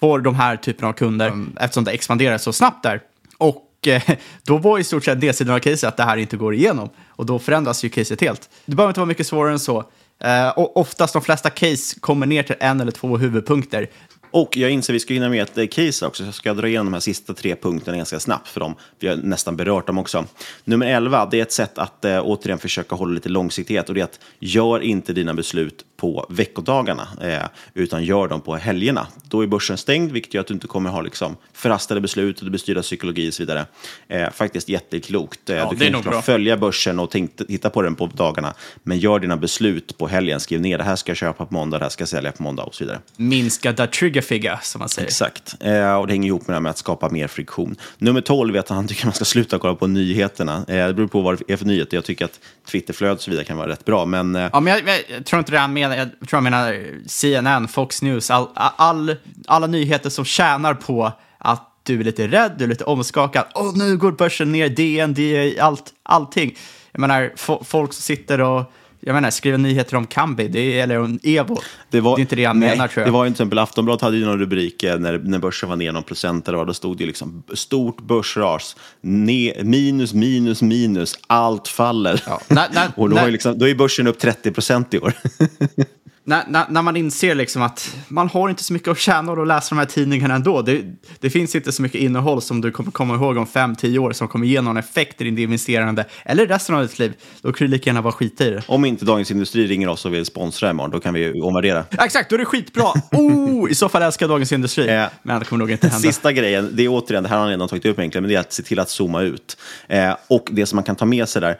får de här typen av kunder, mm. eftersom det expanderar så snabbt där. Och eh, då var i stort sett det sidan av caset att det här inte går igenom. Och då förändras ju caset helt. Det behöver inte vara mycket svårare än så. Uh, och oftast de flesta case kommer ner till en eller två huvudpunkter.
Och jag inser att vi ska hinna med ett eh, case också, så jag ska dra igenom de här sista tre punkterna ganska snabbt, för dem. vi har nästan berört dem också. Nummer 11, det är ett sätt att eh, återigen försöka hålla lite långsiktighet, och det är att gör inte dina beslut på veckodagarna, eh, utan gör dem på helgerna. Då är börsen stängd, vilket gör att du inte kommer ha liksom, förhastade beslut, och du bestyra psykologi och så vidare. Eh, faktiskt jätteklokt. Eh, ja, du kan nog följa börsen och titta på den på dagarna, men gör dina beslut på helgen. Skriv ner, det här ska jag köpa på måndag, det här ska jag sälja på måndag och så vidare.
Minska the trigger figure, som man säger.
Exakt, eh, och det hänger ihop med det här med att skapa mer friktion. Nummer 12 är att han tycker man ska sluta kolla på nyheterna. Eh, det beror på vad det är för nyheter. Jag tycker att Twitterflödet och så vidare kan vara rätt bra, men...
Eh, ja, men jag, jag tror inte det är med jag tror jag menar CNN, Fox News, all, all, alla nyheter som tjänar på att du är lite rädd, du är lite omskakad. Åh, nu går börsen ner, DN, DI, allt, allting. Jag menar, folk som sitter och jag menar, skriva nyheter om Kambi, det är, eller om Evo. Det, var, det är inte det jag nej, menar tror jag.
Det var ju till exempel Aftonbladet hade ju någon rubrik när, när börsen var ner någon procent eller vad, då stod det liksom stort börsras, ne, minus, minus, minus, allt faller. Ja. Nej, nej, och då, liksom, då är börsen upp 30 procent i år.
när, när, när, man inser liksom att man har inte så mycket att tjäna och läsa de här tidningarna ändå. Det, det finns inte så mycket innehåll som du kommer komma ihåg om fem, tio år som kommer ge någon effekt i ditt investerande eller resten av ditt liv. Då kan du lika gärna vara skita i det.
Om inte Dagens Industri ringer oss och vill sponsra imorgon, då kan vi omvärdera.
Exakt, då är det skitbra. Oh, I så fall älskar Dagens Industri. Eh, men det kommer nog inte hända.
Sista grejen, det är återigen, det här har han redan tagit upp egentligen, men det är att se till att zooma ut. Eh, och det som man kan ta med sig där,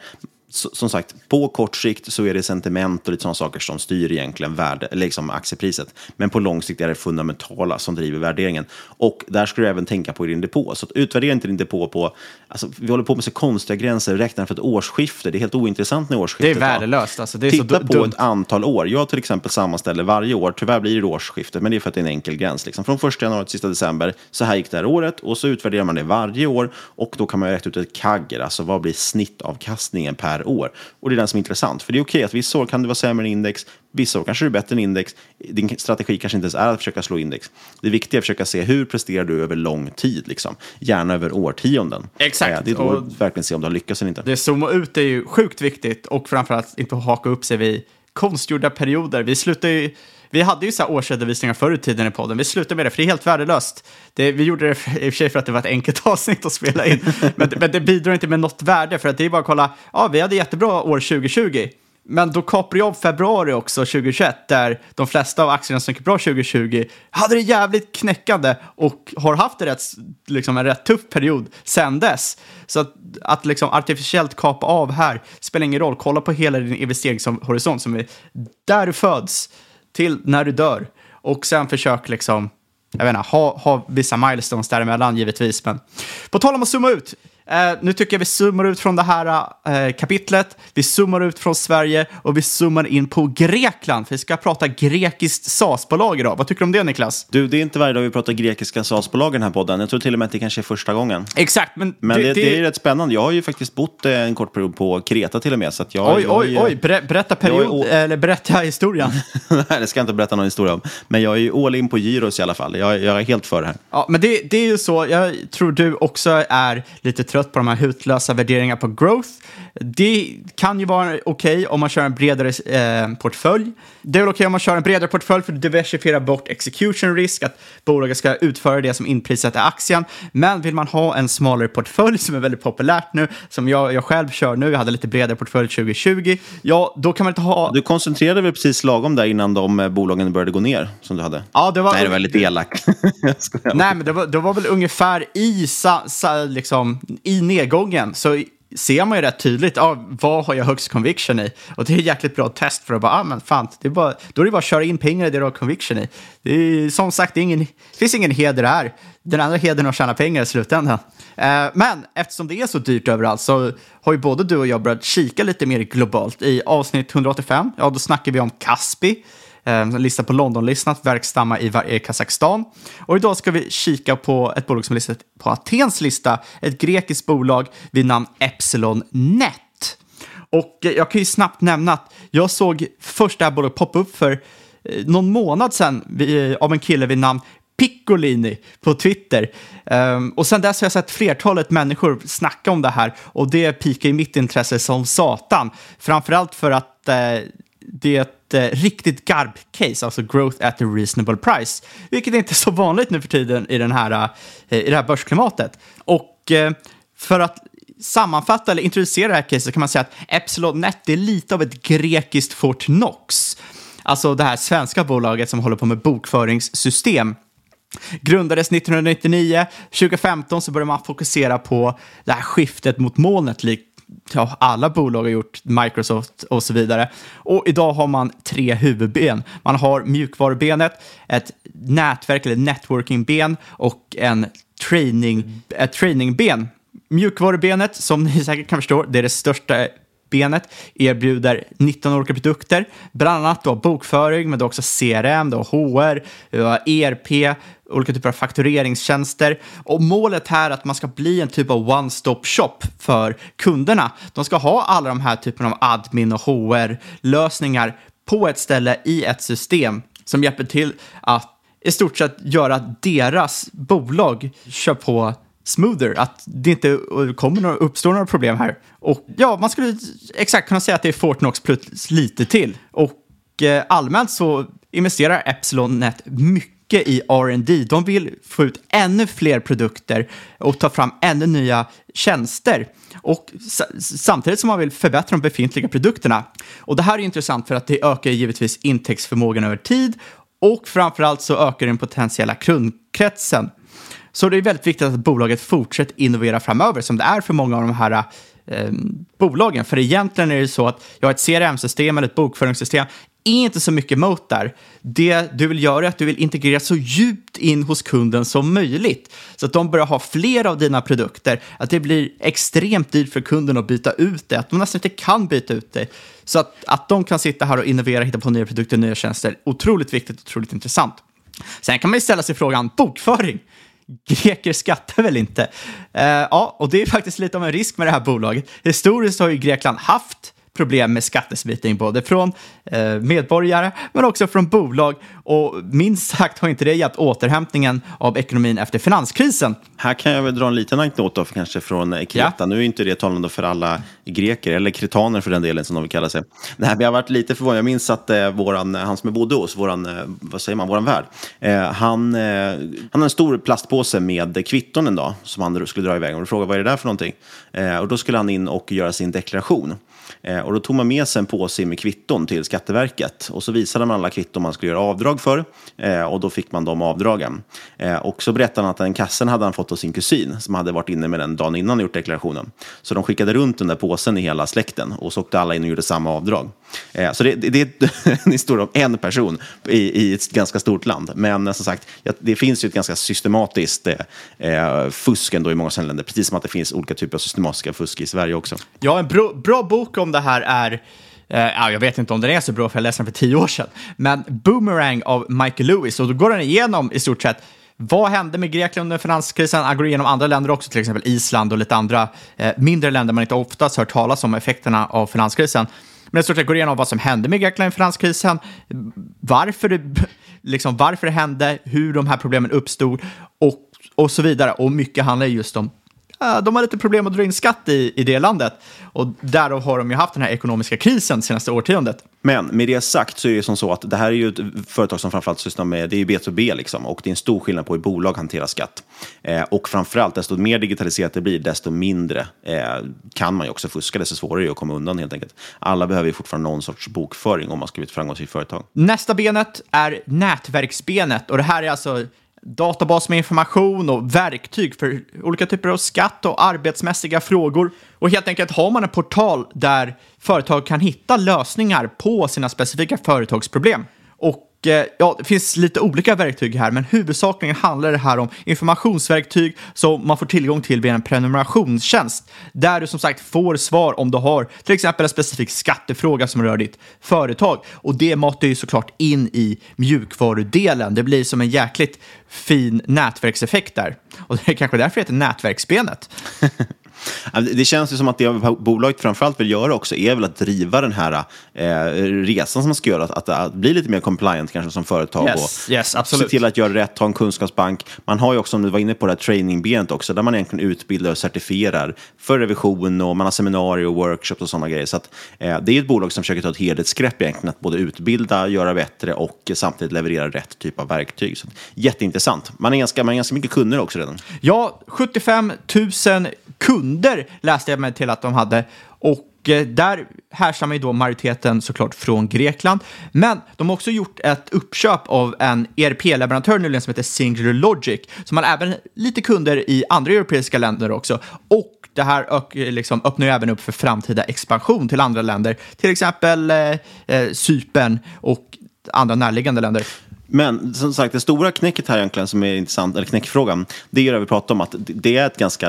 som sagt, på kort sikt så är det sentiment och lite sådana saker som styr egentligen värde, liksom aktiepriset. Men på lång sikt är det fundamentala som driver värderingen. Och där ska du även tänka på din depå. Så utvärdera inte din depå på... Alltså, vi håller på med så konstiga gränser, räkna för ett årsskifte. Det är helt ointressant när årsskiftet
Det är värdelöst. Alltså, det är
Titta på ett antal år. Jag till exempel sammanställer varje år, tyvärr blir det årsskifte, men det är för att det är en enkel gräns. Liksom. Från 1 januari till sista december, så här gick det här året och så utvärderar man det varje år och då kan man räkna ut ett kagger, alltså vad blir snittavkastningen per år. Och det är den som är intressant. För det är okej okay att vissa år kan du vara sämre än index, vissa år kanske du är bättre än index. Din strategi kanske inte ens är att försöka slå index. Det viktiga är att försöka se hur presterar du över lång tid, liksom. gärna över årtionden.
Exakt.
Det är då och verkligen se om du har lyckats eller inte.
Det zooma ut är ju sjukt viktigt och framförallt inte haka upp sig vid konstgjorda perioder. Vi slutar ju vi hade ju så här årsredovisningar förr i tiden i podden. Vi slutade med det, för det är helt värdelöst. Det, vi gjorde det i och för sig för att det var ett enkelt avsnitt att spela in. men, men det bidrar inte med något värde, för att det är bara att kolla, ja, vi hade jättebra år 2020. Men då kapar jag av februari också, 2021, där de flesta av aktierna som gick bra 2020 hade det jävligt knäckande och har haft det rätt, liksom en rätt tuff period sedan dess. Så att, att liksom artificiellt kapa av här spelar ingen roll. Kolla på hela din investeringshorisont som är där du föds till när du dör. Och sen försök liksom, jag vet inte, ha, ha vissa milestones däremellan givetvis. Men på tal om att zooma ut, Uh, nu tycker jag vi zoomar ut från det här uh, kapitlet, vi zoomar ut från Sverige och vi zoomar in på Grekland. För vi ska prata grekiskt SAS-bolag idag. Vad tycker du om det Niklas?
Du, det är inte varje dag vi pratar grekiska SAS-bolag i den här podden. Jag tror till och med att det kanske är första gången.
Exakt. Men,
men det, det, det är rätt spännande. Jag har ju faktiskt bott eh, en kort period på Kreta till och med. Så jag,
oj, oj, oj. Ber berätta period, är... eller berätta historien.
Nej, det ska jag inte berätta någon historia om. Men jag är ju all in på gyros i alla fall. Jag, jag är helt för det här.
Ja, men det, det är ju så. Jag tror du också är lite trött på de här hutlösa värderingarna på growth. Det kan ju vara okej okay om man kör en bredare eh, portfölj. Det är väl okej okay om man kör en bredare portfölj för att diversifiera bort execution risk, att bolaget ska utföra det som inprisat i aktien. Men vill man ha en smalare portfölj som är väldigt populärt nu, som jag, jag själv kör nu, jag hade lite bredare portfölj 2020, ja, då kan man inte ha...
Du koncentrerade väl precis lagom där innan de eh, bolagen började gå ner, som du hade?
Ja, det var...
Nej, det var lite elak.
Nej, men det var, det var väl ungefär i, sa, sa, liksom, i nedgången. Så ser man ju rätt tydligt, ah, vad har jag högst conviction i? Och det är ett jäkligt bra test för att bara, ah, men fan, det är bara, då är det bara att köra in pengar i det du har conviction i. Det är, som sagt, det, ingen, det finns ingen heder här. Den andra hedern är att tjäna pengar i slutändan. Eh, men eftersom det är så dyrt överallt så har ju både du och jag börjat kika lite mer globalt. I avsnitt 185, ja då snackar vi om Kaspi eh, lista på Londonlistan, verksamma i, i Kazakstan. Och idag ska vi kika på ett bolag som är listat på Atens lista, ett grekiskt bolag vid namn Epsilon Net. Och eh, jag kan ju snabbt nämna att jag såg först det här bolaget poppa upp för eh, någon månad sedan eh, av en kille vid namn Piccolini på Twitter. Um, och sen dess har jag sett flertalet människor snacka om det här och det pikar i mitt intresse som satan. Framförallt för att uh, det är ett eh, riktigt garb-case, alltså growth at a reasonable price, vilket är inte är så vanligt nu för tiden i, den här, eh, i det här börsklimatet. Och eh, för att sammanfatta eller introducera det här caset kan man säga att Epsilon Net är lite av ett grekiskt Fortnox. Alltså det här svenska bolaget som håller på med bokföringssystem. Grundades 1999, 2015 så började man fokusera på det här skiftet mot molnet likt ja, alla bolag har gjort, Microsoft och så vidare. Och idag har man tre huvudben. Man har mjukvarubenet, ett nätverk eller networkingben och en training, ett trainingben. Mjukvarubenet, som ni säkert kan förstå, det är det största benet, erbjuder 19 olika produkter, bland annat då bokföring, men också CRM, då HR, ERP, olika typer av faktureringstjänster. Och målet här är att man ska bli en typ av one-stop shop för kunderna. De ska ha alla de här typerna av admin och HR-lösningar på ett ställe i ett system som hjälper till att i stort sett göra att deras bolag kör på smoother, att det inte kommer några, uppstår några problem här. Och ja, man skulle exakt kunna säga att det är Fortnox plus lite till. Och eh, allmänt så investerar Epsilon Net mycket i R&D. De vill få ut ännu fler produkter och ta fram ännu nya tjänster. Och samtidigt som man vill förbättra de befintliga produkterna. Och det här är intressant för att det ökar givetvis intäktsförmågan över tid och framförallt så ökar den potentiella kundkretsen. Så det är väldigt viktigt att bolaget fortsätter innovera framöver, som det är för många av de här eh, bolagen. För egentligen är det så att jag har ett CRM-system eller ett bokföringssystem, är inte så mycket mot där. Det du vill göra är att du vill integrera så djupt in hos kunden som möjligt. Så att de börjar ha fler av dina produkter, att det blir extremt dyrt för kunden att byta ut det, att de nästan inte kan byta ut det. Så att, att de kan sitta här och innovera, hitta på nya produkter, nya tjänster, otroligt viktigt, otroligt intressant. Sen kan man ju ställa sig frågan, bokföring, greker skattar väl inte? Uh, ja, och det är faktiskt lite av en risk med det här bolaget. Historiskt har ju Grekland haft problem med skattesmitning, både från eh, medborgare men också från bolag. Och minst sagt har inte det hjälpt återhämtningen av ekonomin efter finanskrisen.
Här kan jag väl dra en liten anekdot kanske från eh, Kreta. Ja. Nu är inte det talande för alla greker, eller kretaner för den delen som de vill kalla sig. Nej, vi har varit lite förvånade. Jag minns att eh, våran, han som är bodde hos, våran, eh, vad säger man, våran värd, eh, han, eh, han har en stor plastpåse med kvitton en dag som han skulle dra iväg. Och frågade vad är det där för någonting? Eh, och då skulle han in och göra sin deklaration. Eh, och då tog man med sig en påse med kvitton till Skatteverket och så visade man alla kvitton man skulle göra avdrag för eh, och då fick man de avdragen. Eh, och så berättade han att den kassen hade han fått av sin kusin som hade varit inne med den dagen innan och gjort deklarationen. Så de skickade runt den där påsen i hela släkten och så åkte alla in och gjorde samma avdrag. Eh, så det, det är en historia om en person i, i ett ganska stort land. Men eh, som sagt, det finns ju ett ganska systematiskt eh, eh fusk ändå i många länder, precis som att det finns olika typer av systematiska fusk i Sverige också.
Ja, en bra, bra bok om det här är Uh, jag vet inte om den är så bra, för jag läste den för tio år sedan. Men Boomerang av Michael Lewis, och då går den igenom i stort sett vad hände med Grekland under finanskrisen? Han går igenom andra länder också, till exempel Island och lite andra eh, mindre länder man inte oftast hört talas om effekterna av finanskrisen. Men i stort sett går igenom vad som hände med Grekland i finanskrisen, varför det, liksom, varför det hände, hur de här problemen uppstod och, och så vidare. Och mycket handlar just om de har lite problem att dra in skatt i, i det landet. Och därav har de ju haft den här ekonomiska krisen senaste årtiondet.
Men med det sagt så är det som så att det här är ju ett företag som framförallt sysslar med, det är ju B2B liksom, och det är en stor skillnad på hur bolag hanterar skatt. Eh, och framförallt, desto mer digitaliserat det blir, desto mindre eh, kan man ju också fuska, desto svårare är det att komma undan helt enkelt. Alla behöver ju fortfarande någon sorts bokföring om man ska bli ett framgångsrikt företag.
Nästa benet är nätverksbenet och det här är alltså databas med information och verktyg för olika typer av skatt och arbetsmässiga frågor. Och helt enkelt har man en portal där företag kan hitta lösningar på sina specifika företagsproblem. Eh, ja, det finns lite olika verktyg här, men huvudsakligen handlar det här om informationsverktyg som man får tillgång till via en prenumerationstjänst. Där du som sagt får svar om du har till exempel en specifik skattefråga som rör ditt företag. Och det matar ju såklart in i mjukvarudelen. Det blir som en jäkligt fin nätverkseffekt där. Och det är kanske därför det heter nätverksbenet.
Det känns ju som att det bolaget framförallt vill göra också är väl att driva den här eh, resan som man ska göra, att, att, att, bli lite mer compliant kanske som företag
yes,
och
yes, absolut.
se till att göra rätt, ha en kunskapsbank. Man har ju också, om du var inne på det här trainingbenet också, där man egentligen utbildar och certifierar för revision och man har seminarier och workshops och sådana grejer. Så att, eh, det är ett bolag som försöker ta ett helhetsgrepp egentligen, att både utbilda, göra bättre och samtidigt leverera rätt typ av verktyg. Så, jätteintressant. Man är, ganska, man är ganska mycket kunder också redan.
Ja, 75 000 kunder läste jag mig till att de hade. Och eh, där härstammar ju då majoriteten såklart från Grekland. Men de har också gjort ett uppköp av en ERP-leverantör nyligen som heter Singular Logic, som har även lite kunder i andra europeiska länder också. Och det här liksom öppnar ju även upp för framtida expansion till andra länder, till exempel eh, eh Cypern och andra närliggande länder.
Men som sagt, det stora knäcket här egentligen som är intressant, eller knäckfrågan, det är det vi pratar om att det är, ett ganska,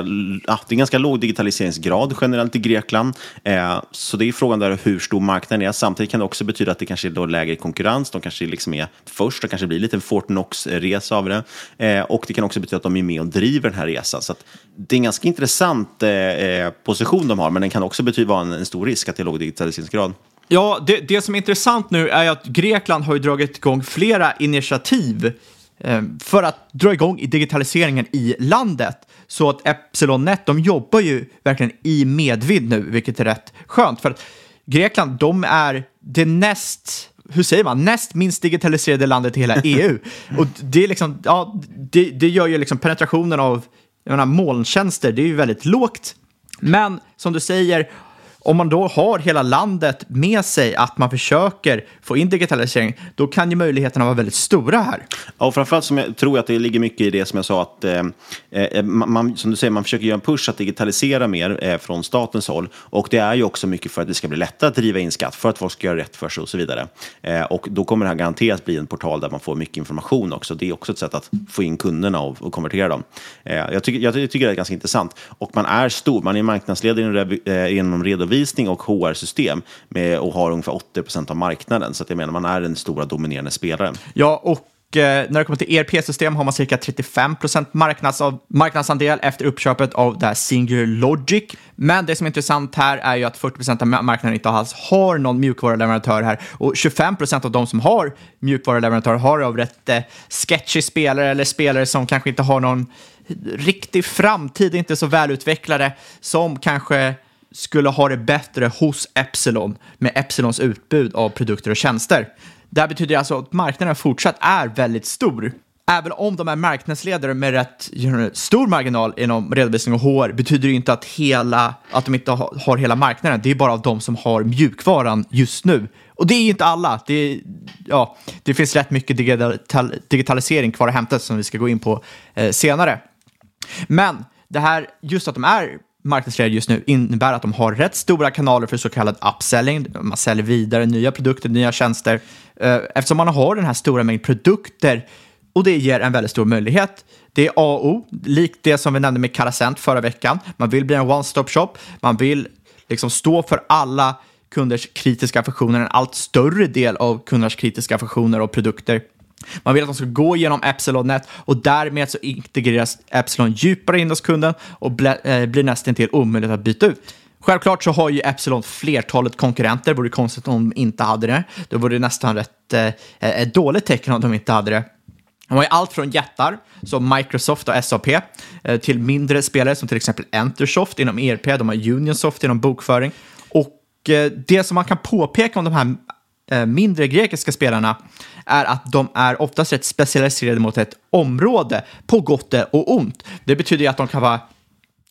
ja, det är en ganska låg digitaliseringsgrad generellt i Grekland. Eh, så det är frågan där hur stor marknaden är. Samtidigt kan det också betyda att det kanske är då lägre konkurrens. De kanske liksom är först, det kanske blir lite en Fortnox-resa av det. Eh, och det kan också betyda att de är med och driver den här resan. Så det är en ganska intressant eh, eh, position de har, men den kan också betyda vara en, en stor risk att det är låg digitaliseringsgrad.
Ja, det, det som är intressant nu är att Grekland har ju dragit igång flera initiativ eh, för att dra igång i digitaliseringen i landet. Så att EpsilonNet, de jobbar ju verkligen i medvind nu, vilket är rätt skönt. För att Grekland, de är det näst hur säger man, näst minst digitaliserade landet i hela EU. Och det, är liksom, ja, det, det gör ju liksom penetrationen av jag menar, molntjänster, det är ju väldigt lågt. Men som du säger, om man då har hela landet med sig att man försöker få in digitalisering, då kan ju möjligheterna vara väldigt stora här.
Ja, och framförallt som jag tror att det ligger mycket i det som jag sa att eh, eh, eh man, som du säger, man försöker göra en push att digitalisera mer eh, från statens håll. Och det är ju också mycket för att det ska bli lättare att driva in skatt, för att folk ska göra rätt för sig och så vidare. Eh, och då kommer det här garanterat bli en portal där man får mycket information också. Det är också ett sätt att få in kunderna och, och konvertera dem. Eh, jag, tycker, jag tycker det är ganska intressant. Och man är stor, man är marknadsledare eh, inom redovisning redovisning och HR-system med, och har ungefär 80 procent av marknaden. Så att jag menar, man är den stora dominerande spelaren.
Ja, och eh, när det kommer till ERP-system har man cirka 35 procent marknads marknadsandel efter uppköpet av det här Singular Logic. Men det som är intressant här är ju att 40 procent av marknaden inte alls har någon mjukvaruleverantör här och 25 procent av de som har mjukvaruleverantör har av rätt eh, sketchy spelare eller spelare som kanske inte har någon riktig framtid, inte så välutvecklade, som kanske skulle ha det bättre hos Epsilon med Epsilons utbud av produkter och tjänster. Det här betyder alltså att marknaden fortsatt är väldigt stor. Även om de är marknadsledare med rätt stor marginal inom redovisning och HR betyder det inte att, hela, att de inte har hela marknaden. Det är bara de som har mjukvaran just nu. Och det är inte alla. Det, ja, det finns rätt mycket digital, digitalisering kvar att hämta som vi ska gå in på eh, senare. Men det här, just att de är marknadsledare just nu innebär att de har rätt stora kanaler för så kallad upselling. Man säljer vidare nya produkter, nya tjänster. Eh, eftersom man har den här stora mängden produkter och det ger en väldigt stor möjlighet. Det är AO, likt det som vi nämnde med Carasent förra veckan. Man vill bli en one-stop shop. Man vill liksom stå för alla kunders kritiska funktioner, en allt större del av kunders kritiska funktioner och produkter. Man vill att de ska gå genom Epsilon-nät och därmed så integreras Epsilon djupare in hos kunden och eh, blir nästan till omöjligt att byta ut. Självklart så har ju Epsilon flertalet konkurrenter, det vore konstigt om de inte hade det. Det vore nästan rätt, eh, eh ett dåligt tecken om de inte hade det. De har ju allt från jättar som Microsoft och SAP eh, till mindre spelare som till exempel Entersoft inom ERP, de har Unionsoft inom bokföring. Och det som man kan påpeka om de här Eh, mindre grekiska spelarna är att de är oftast rätt specialiserade mot ett område på gott och ont. Det betyder ju att de kan vara,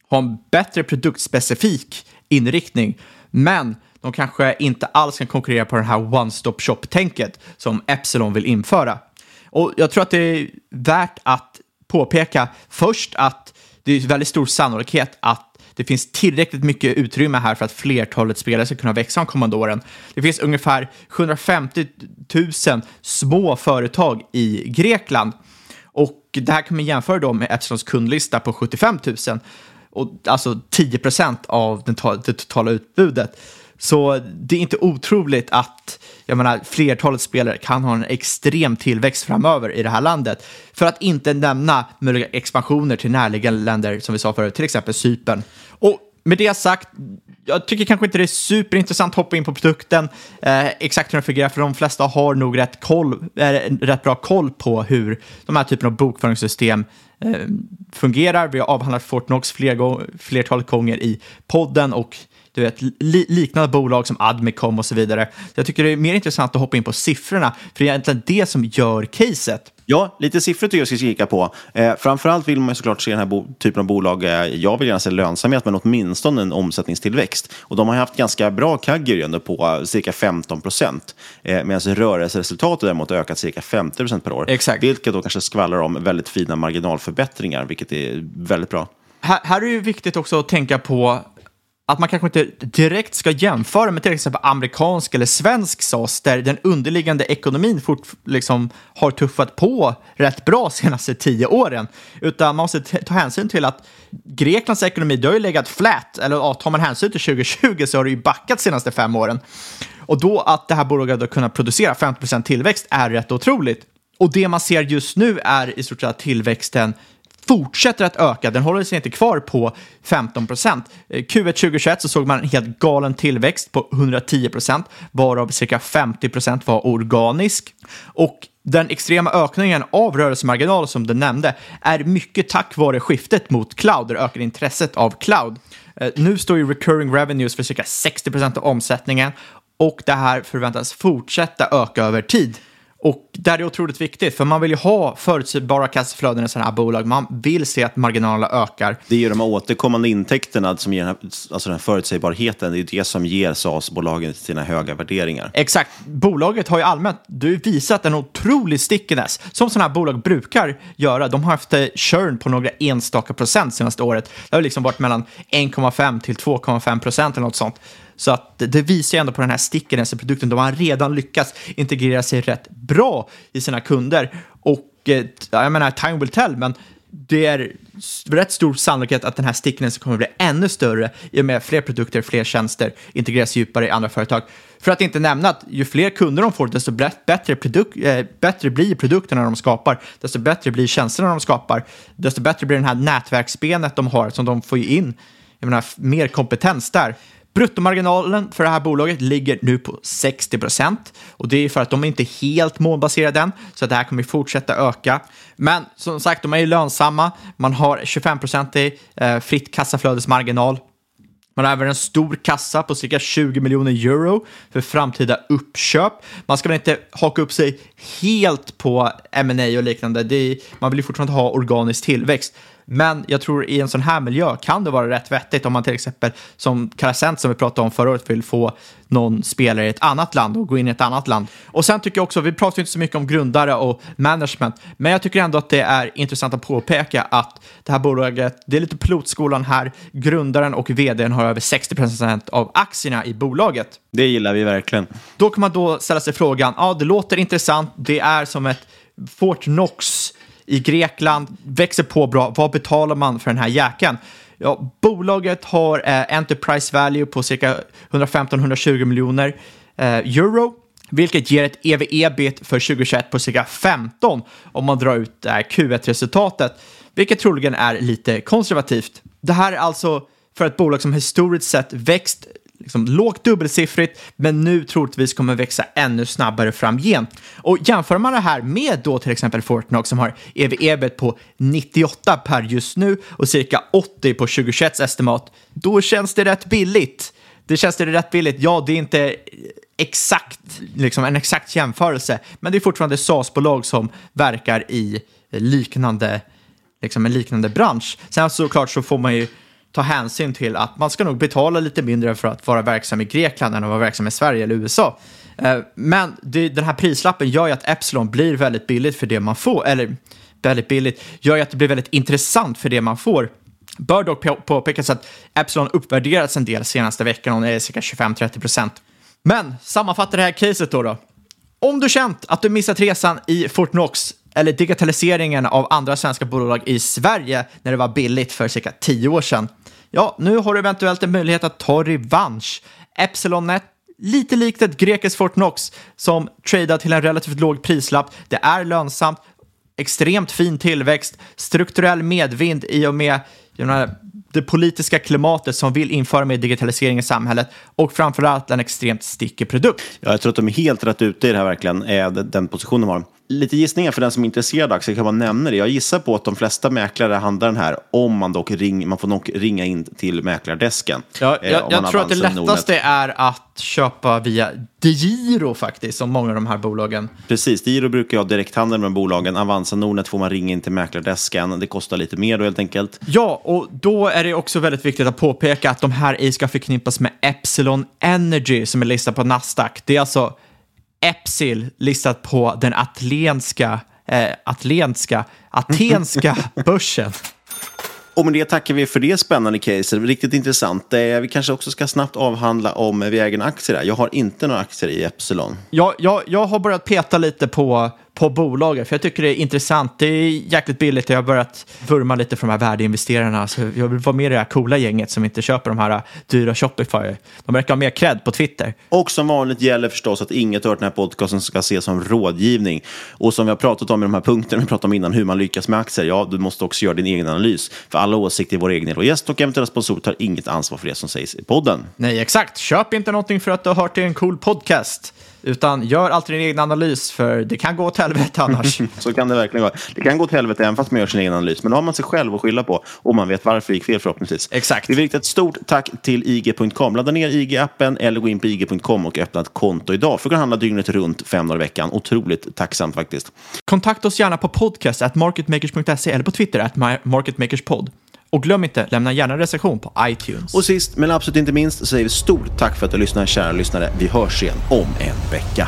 ha en bättre produktspecifik inriktning, men de kanske inte alls kan konkurrera på det här one-stop shop-tänket som Epsilon vill införa. Och jag tror att det är värt att påpeka först att det är väldigt stor sannolikhet att det finns tillräckligt mycket utrymme här för att flertalet spelare ska kunna växa de kommande åren. Det finns ungefär 750 000 små företag i Grekland och det här kan man jämföra då med Epsilons kundlista på 75 000 och alltså 10 procent av det totala utbudet. Så det är inte otroligt att jag menar, flertalet spelare kan ha en extrem tillväxt framöver i det här landet. För att inte nämna möjliga expansioner till närliggande länder som vi sa förut, till exempel Cypern. Och med det sagt, jag tycker kanske inte det är superintressant att hoppa in på produkten, eh, exakt hur den fungerar, för de flesta har nog rätt, koll, eh, rätt bra koll på hur de här typen av bokföringssystem eh, fungerar. Vi har avhandlat Fortnox fler, flertalet gånger i podden och du vet, li liknande bolag som Admicom och så vidare. Så jag tycker det är mer intressant att hoppa in på siffrorna, för det är egentligen det som gör caset.
Ja, lite siffror tycker jag ska kika på. Eh, framförallt vill man såklart se den här typen av bolag. Eh, jag vill gärna se lönsamhet, men åtminstone en omsättningstillväxt. Och de har haft ganska bra kagger ändå på uh, cirka 15 procent. Eh, Medan rörelseresultatet däremot har ökat cirka 50 procent per år.
Exakt.
Vilket då kanske skvallrar om väldigt fina marginalförbättringar, vilket är väldigt bra.
Här, här är det viktigt också att tänka på att man kanske inte direkt ska jämföra med till exempel amerikansk eller svensk SAS där den underliggande ekonomin fort, liksom, har tuffat på rätt bra senaste tio åren. Utan man måste ta hänsyn till att Greklands ekonomi, det har ju legat flat, eller ja, tar man hänsyn till 2020 så har det ju backat senaste fem åren. Och då att det här bolaget har kunnat producera 50% tillväxt är rätt otroligt. Och det man ser just nu är i stort sett att tillväxten fortsätter att öka. Den håller sig inte kvar på 15 procent. Eh, Q1 2021 så såg man en helt galen tillväxt på 110 procent, varav cirka 50 procent var organisk. Och den extrema ökningen av rörelsemarginal som du nämnde är mycket tack vare skiftet mot cloud, det ökade intresset av cloud. Eh, nu står ju recurring revenues för cirka 60 procent av omsättningen och det här förväntas fortsätta öka över tid. Och där är det otroligt viktigt, för man vill ju ha förutsägbara kassaflöden i sådana här bolag. Man vill se att marginalerna ökar.
Det är ju de återkommande intäkterna som ger den här, alltså den här förutsägbarheten. Det är det som ger SAS-bolagen sina höga värderingar.
Exakt. Bolaget har ju allmänt du visat en otrolig stickiness, som sådana här bolag brukar göra. De har haft eh, churn på några enstaka procent senaste året. Det har liksom varit mellan 1,5 till 2,5 procent eller något sånt. Så att det visar ju ändå på den här stickiness i produkten. De har redan lyckats integrera sig rätt bra i sina kunder. Och eh, jag menar, time will tell, men det är rätt stor sannolikhet att den här stickiness kommer att bli ännu större i och med fler produkter, fler tjänster integreras djupare i andra företag. För att inte nämna att ju fler kunder de får, desto bättre, produk äh, bättre blir produkterna de skapar, desto bättre blir tjänsterna de skapar, desto bättre blir det här nätverksbenet de har som de får in jag menar, mer kompetens där. Bruttomarginalen för det här bolaget ligger nu på 60 procent och det är för att de inte är helt målbaserade än, så det här kommer fortsätta öka. Men som sagt, de är ju lönsamma. Man har 25 procent i eh, fritt kassaflödesmarginal. Man har även en stor kassa på cirka 20 miljoner euro för framtida uppköp. Man ska väl inte haka upp sig helt på M&A och liknande. Är, man vill ju fortfarande ha organisk tillväxt. Men jag tror i en sån här miljö kan det vara rätt vettigt om man till exempel som Karasent som vi pratade om förra året vill få någon spelare i ett annat land och gå in i ett annat land. Och sen tycker jag också, vi pratar inte så mycket om grundare och management, men jag tycker ändå att det är intressant att påpeka att det här bolaget, det är lite pilotskolan här, grundaren och vdn har över 60 procent av aktierna i bolaget.
Det gillar vi verkligen.
Då kan man då ställa sig frågan, ja det låter intressant, det är som ett Fortnox i Grekland, växer på bra. Vad betalar man för den här jäkeln? Ja, bolaget har eh, Enterprise Value på cirka 115-120 miljoner eh, euro, vilket ger ett ev-ebit för 2021 på cirka 15 om man drar ut eh, Q1-resultatet, vilket troligen är lite konservativt. Det här är alltså för ett bolag som historiskt sett växt liksom lågt dubbelsiffrigt, men nu troligtvis kommer växa ännu snabbare framgent. Och jämför man det här med då till exempel Fortnox som har ev-ebit på 98 per just nu och cirka 80 på 2021 estimat, då känns det rätt billigt. Det känns det rätt billigt. Ja, det är inte exakt, liksom en exakt jämförelse, men det är fortfarande SaaS-bolag som verkar i liknande, liksom en liknande bransch. Sen såklart så får man ju ta hänsyn till att man ska nog betala lite mindre för att vara verksam i Grekland än att vara verksam i Sverige eller USA. Eh, men den här prislappen gör ju att Epsilon blir väldigt billigt för det man får, eller väldigt billigt, gör ju att det blir väldigt intressant för det man får. Bör dock påpekas att Epsilon uppvärderats en del senaste veckan och det är cirka 25-30 procent. Men sammanfatta det här caset då, då. Om du känt att du missat resan i Fortnox eller digitaliseringen av andra svenska bolag i Sverige när det var billigt för cirka 10 år sedan, ja, nu har du eventuellt en möjlighet att ta revansch. Epsilonnet lite likt ett grekiskt Fortnox som tradar till en relativt låg prislapp. Det är lönsamt, extremt fin tillväxt, strukturell medvind i och med det politiska klimatet som vill införa mer digitalisering i samhället och framförallt en extremt stickig produkt.
Ja, jag tror att de är helt rätt ute i det här verkligen, eh, den position de har. Lite gissningar för den som är intresserad av aktier kan man nämna det. Jag gissar på att de flesta mäklare handlar den här om man dock ring, man får nog ringa in till mäklardesken.
Ja, jag, eh, jag tror att det lättaste är att köpa via DeGiro faktiskt, som många av de här bolagen.
Precis, DeGiro brukar ha direkthandel med bolagen. Avanza Nordnet får man ringa in till mäklardesken. Det kostar lite mer då helt enkelt.
Ja, och då är det också väldigt viktigt att påpeka att de här ej ska förknippas med Epsilon Energy som är listad på Nasdaq. Det är alltså Epsil listat på den atlenska, eh, atlenska, atenska börsen.
Och med det tackar vi för det spännande case. Riktigt intressant. Eh, vi kanske också ska snabbt avhandla om vi äger en aktie där. Jag har inte några aktier i Epsilon.
Jag, jag, jag har börjat peta lite på på bolaget. För jag tycker det är intressant. Det är jäkligt billigt jag har börjat vurma lite för de här värdeinvesterarna. Så jag vill vara med i det här coola gänget som inte köper de här dyra Shopify. De verkar ha mer cred på Twitter.
Och som vanligt gäller förstås att inget av den här podcasten ska ses som rådgivning. Och som vi har pratat om i de här punkterna vi pratade om innan, hur man lyckas med aktier. Ja, du måste också göra din egen analys. För alla åsikter i vår egen och gäst och eventuella sponsorer tar inget ansvar för det som sägs i podden.
Nej, exakt. Köp inte någonting för att du har hört till en cool podcast. Utan gör alltid din egen analys, för det kan gå åt helvete annars.
så kan det verkligen gå. Det kan gå åt helvete även fast man gör sin egen analys. Men då har man sig själv att skylla på och man vet varför det gick fel förhoppningsvis.
Exakt.
Vi vill rikta ett stort tack till IG.com. Ladda ner IG-appen eller gå in på IG.com och öppna ett konto idag. För att kunna handla dygnet runt fem dagar i veckan. Otroligt tacksamt faktiskt.
Kontakta oss gärna på podcast marketmakers.se eller på Twitter at marketmakerspod. Och glöm inte, lämna gärna en recension på iTunes.
Och sist men absolut inte minst så säger vi stort tack för att du lyssnar, kära lyssnare. Vi hörs igen om en vecka.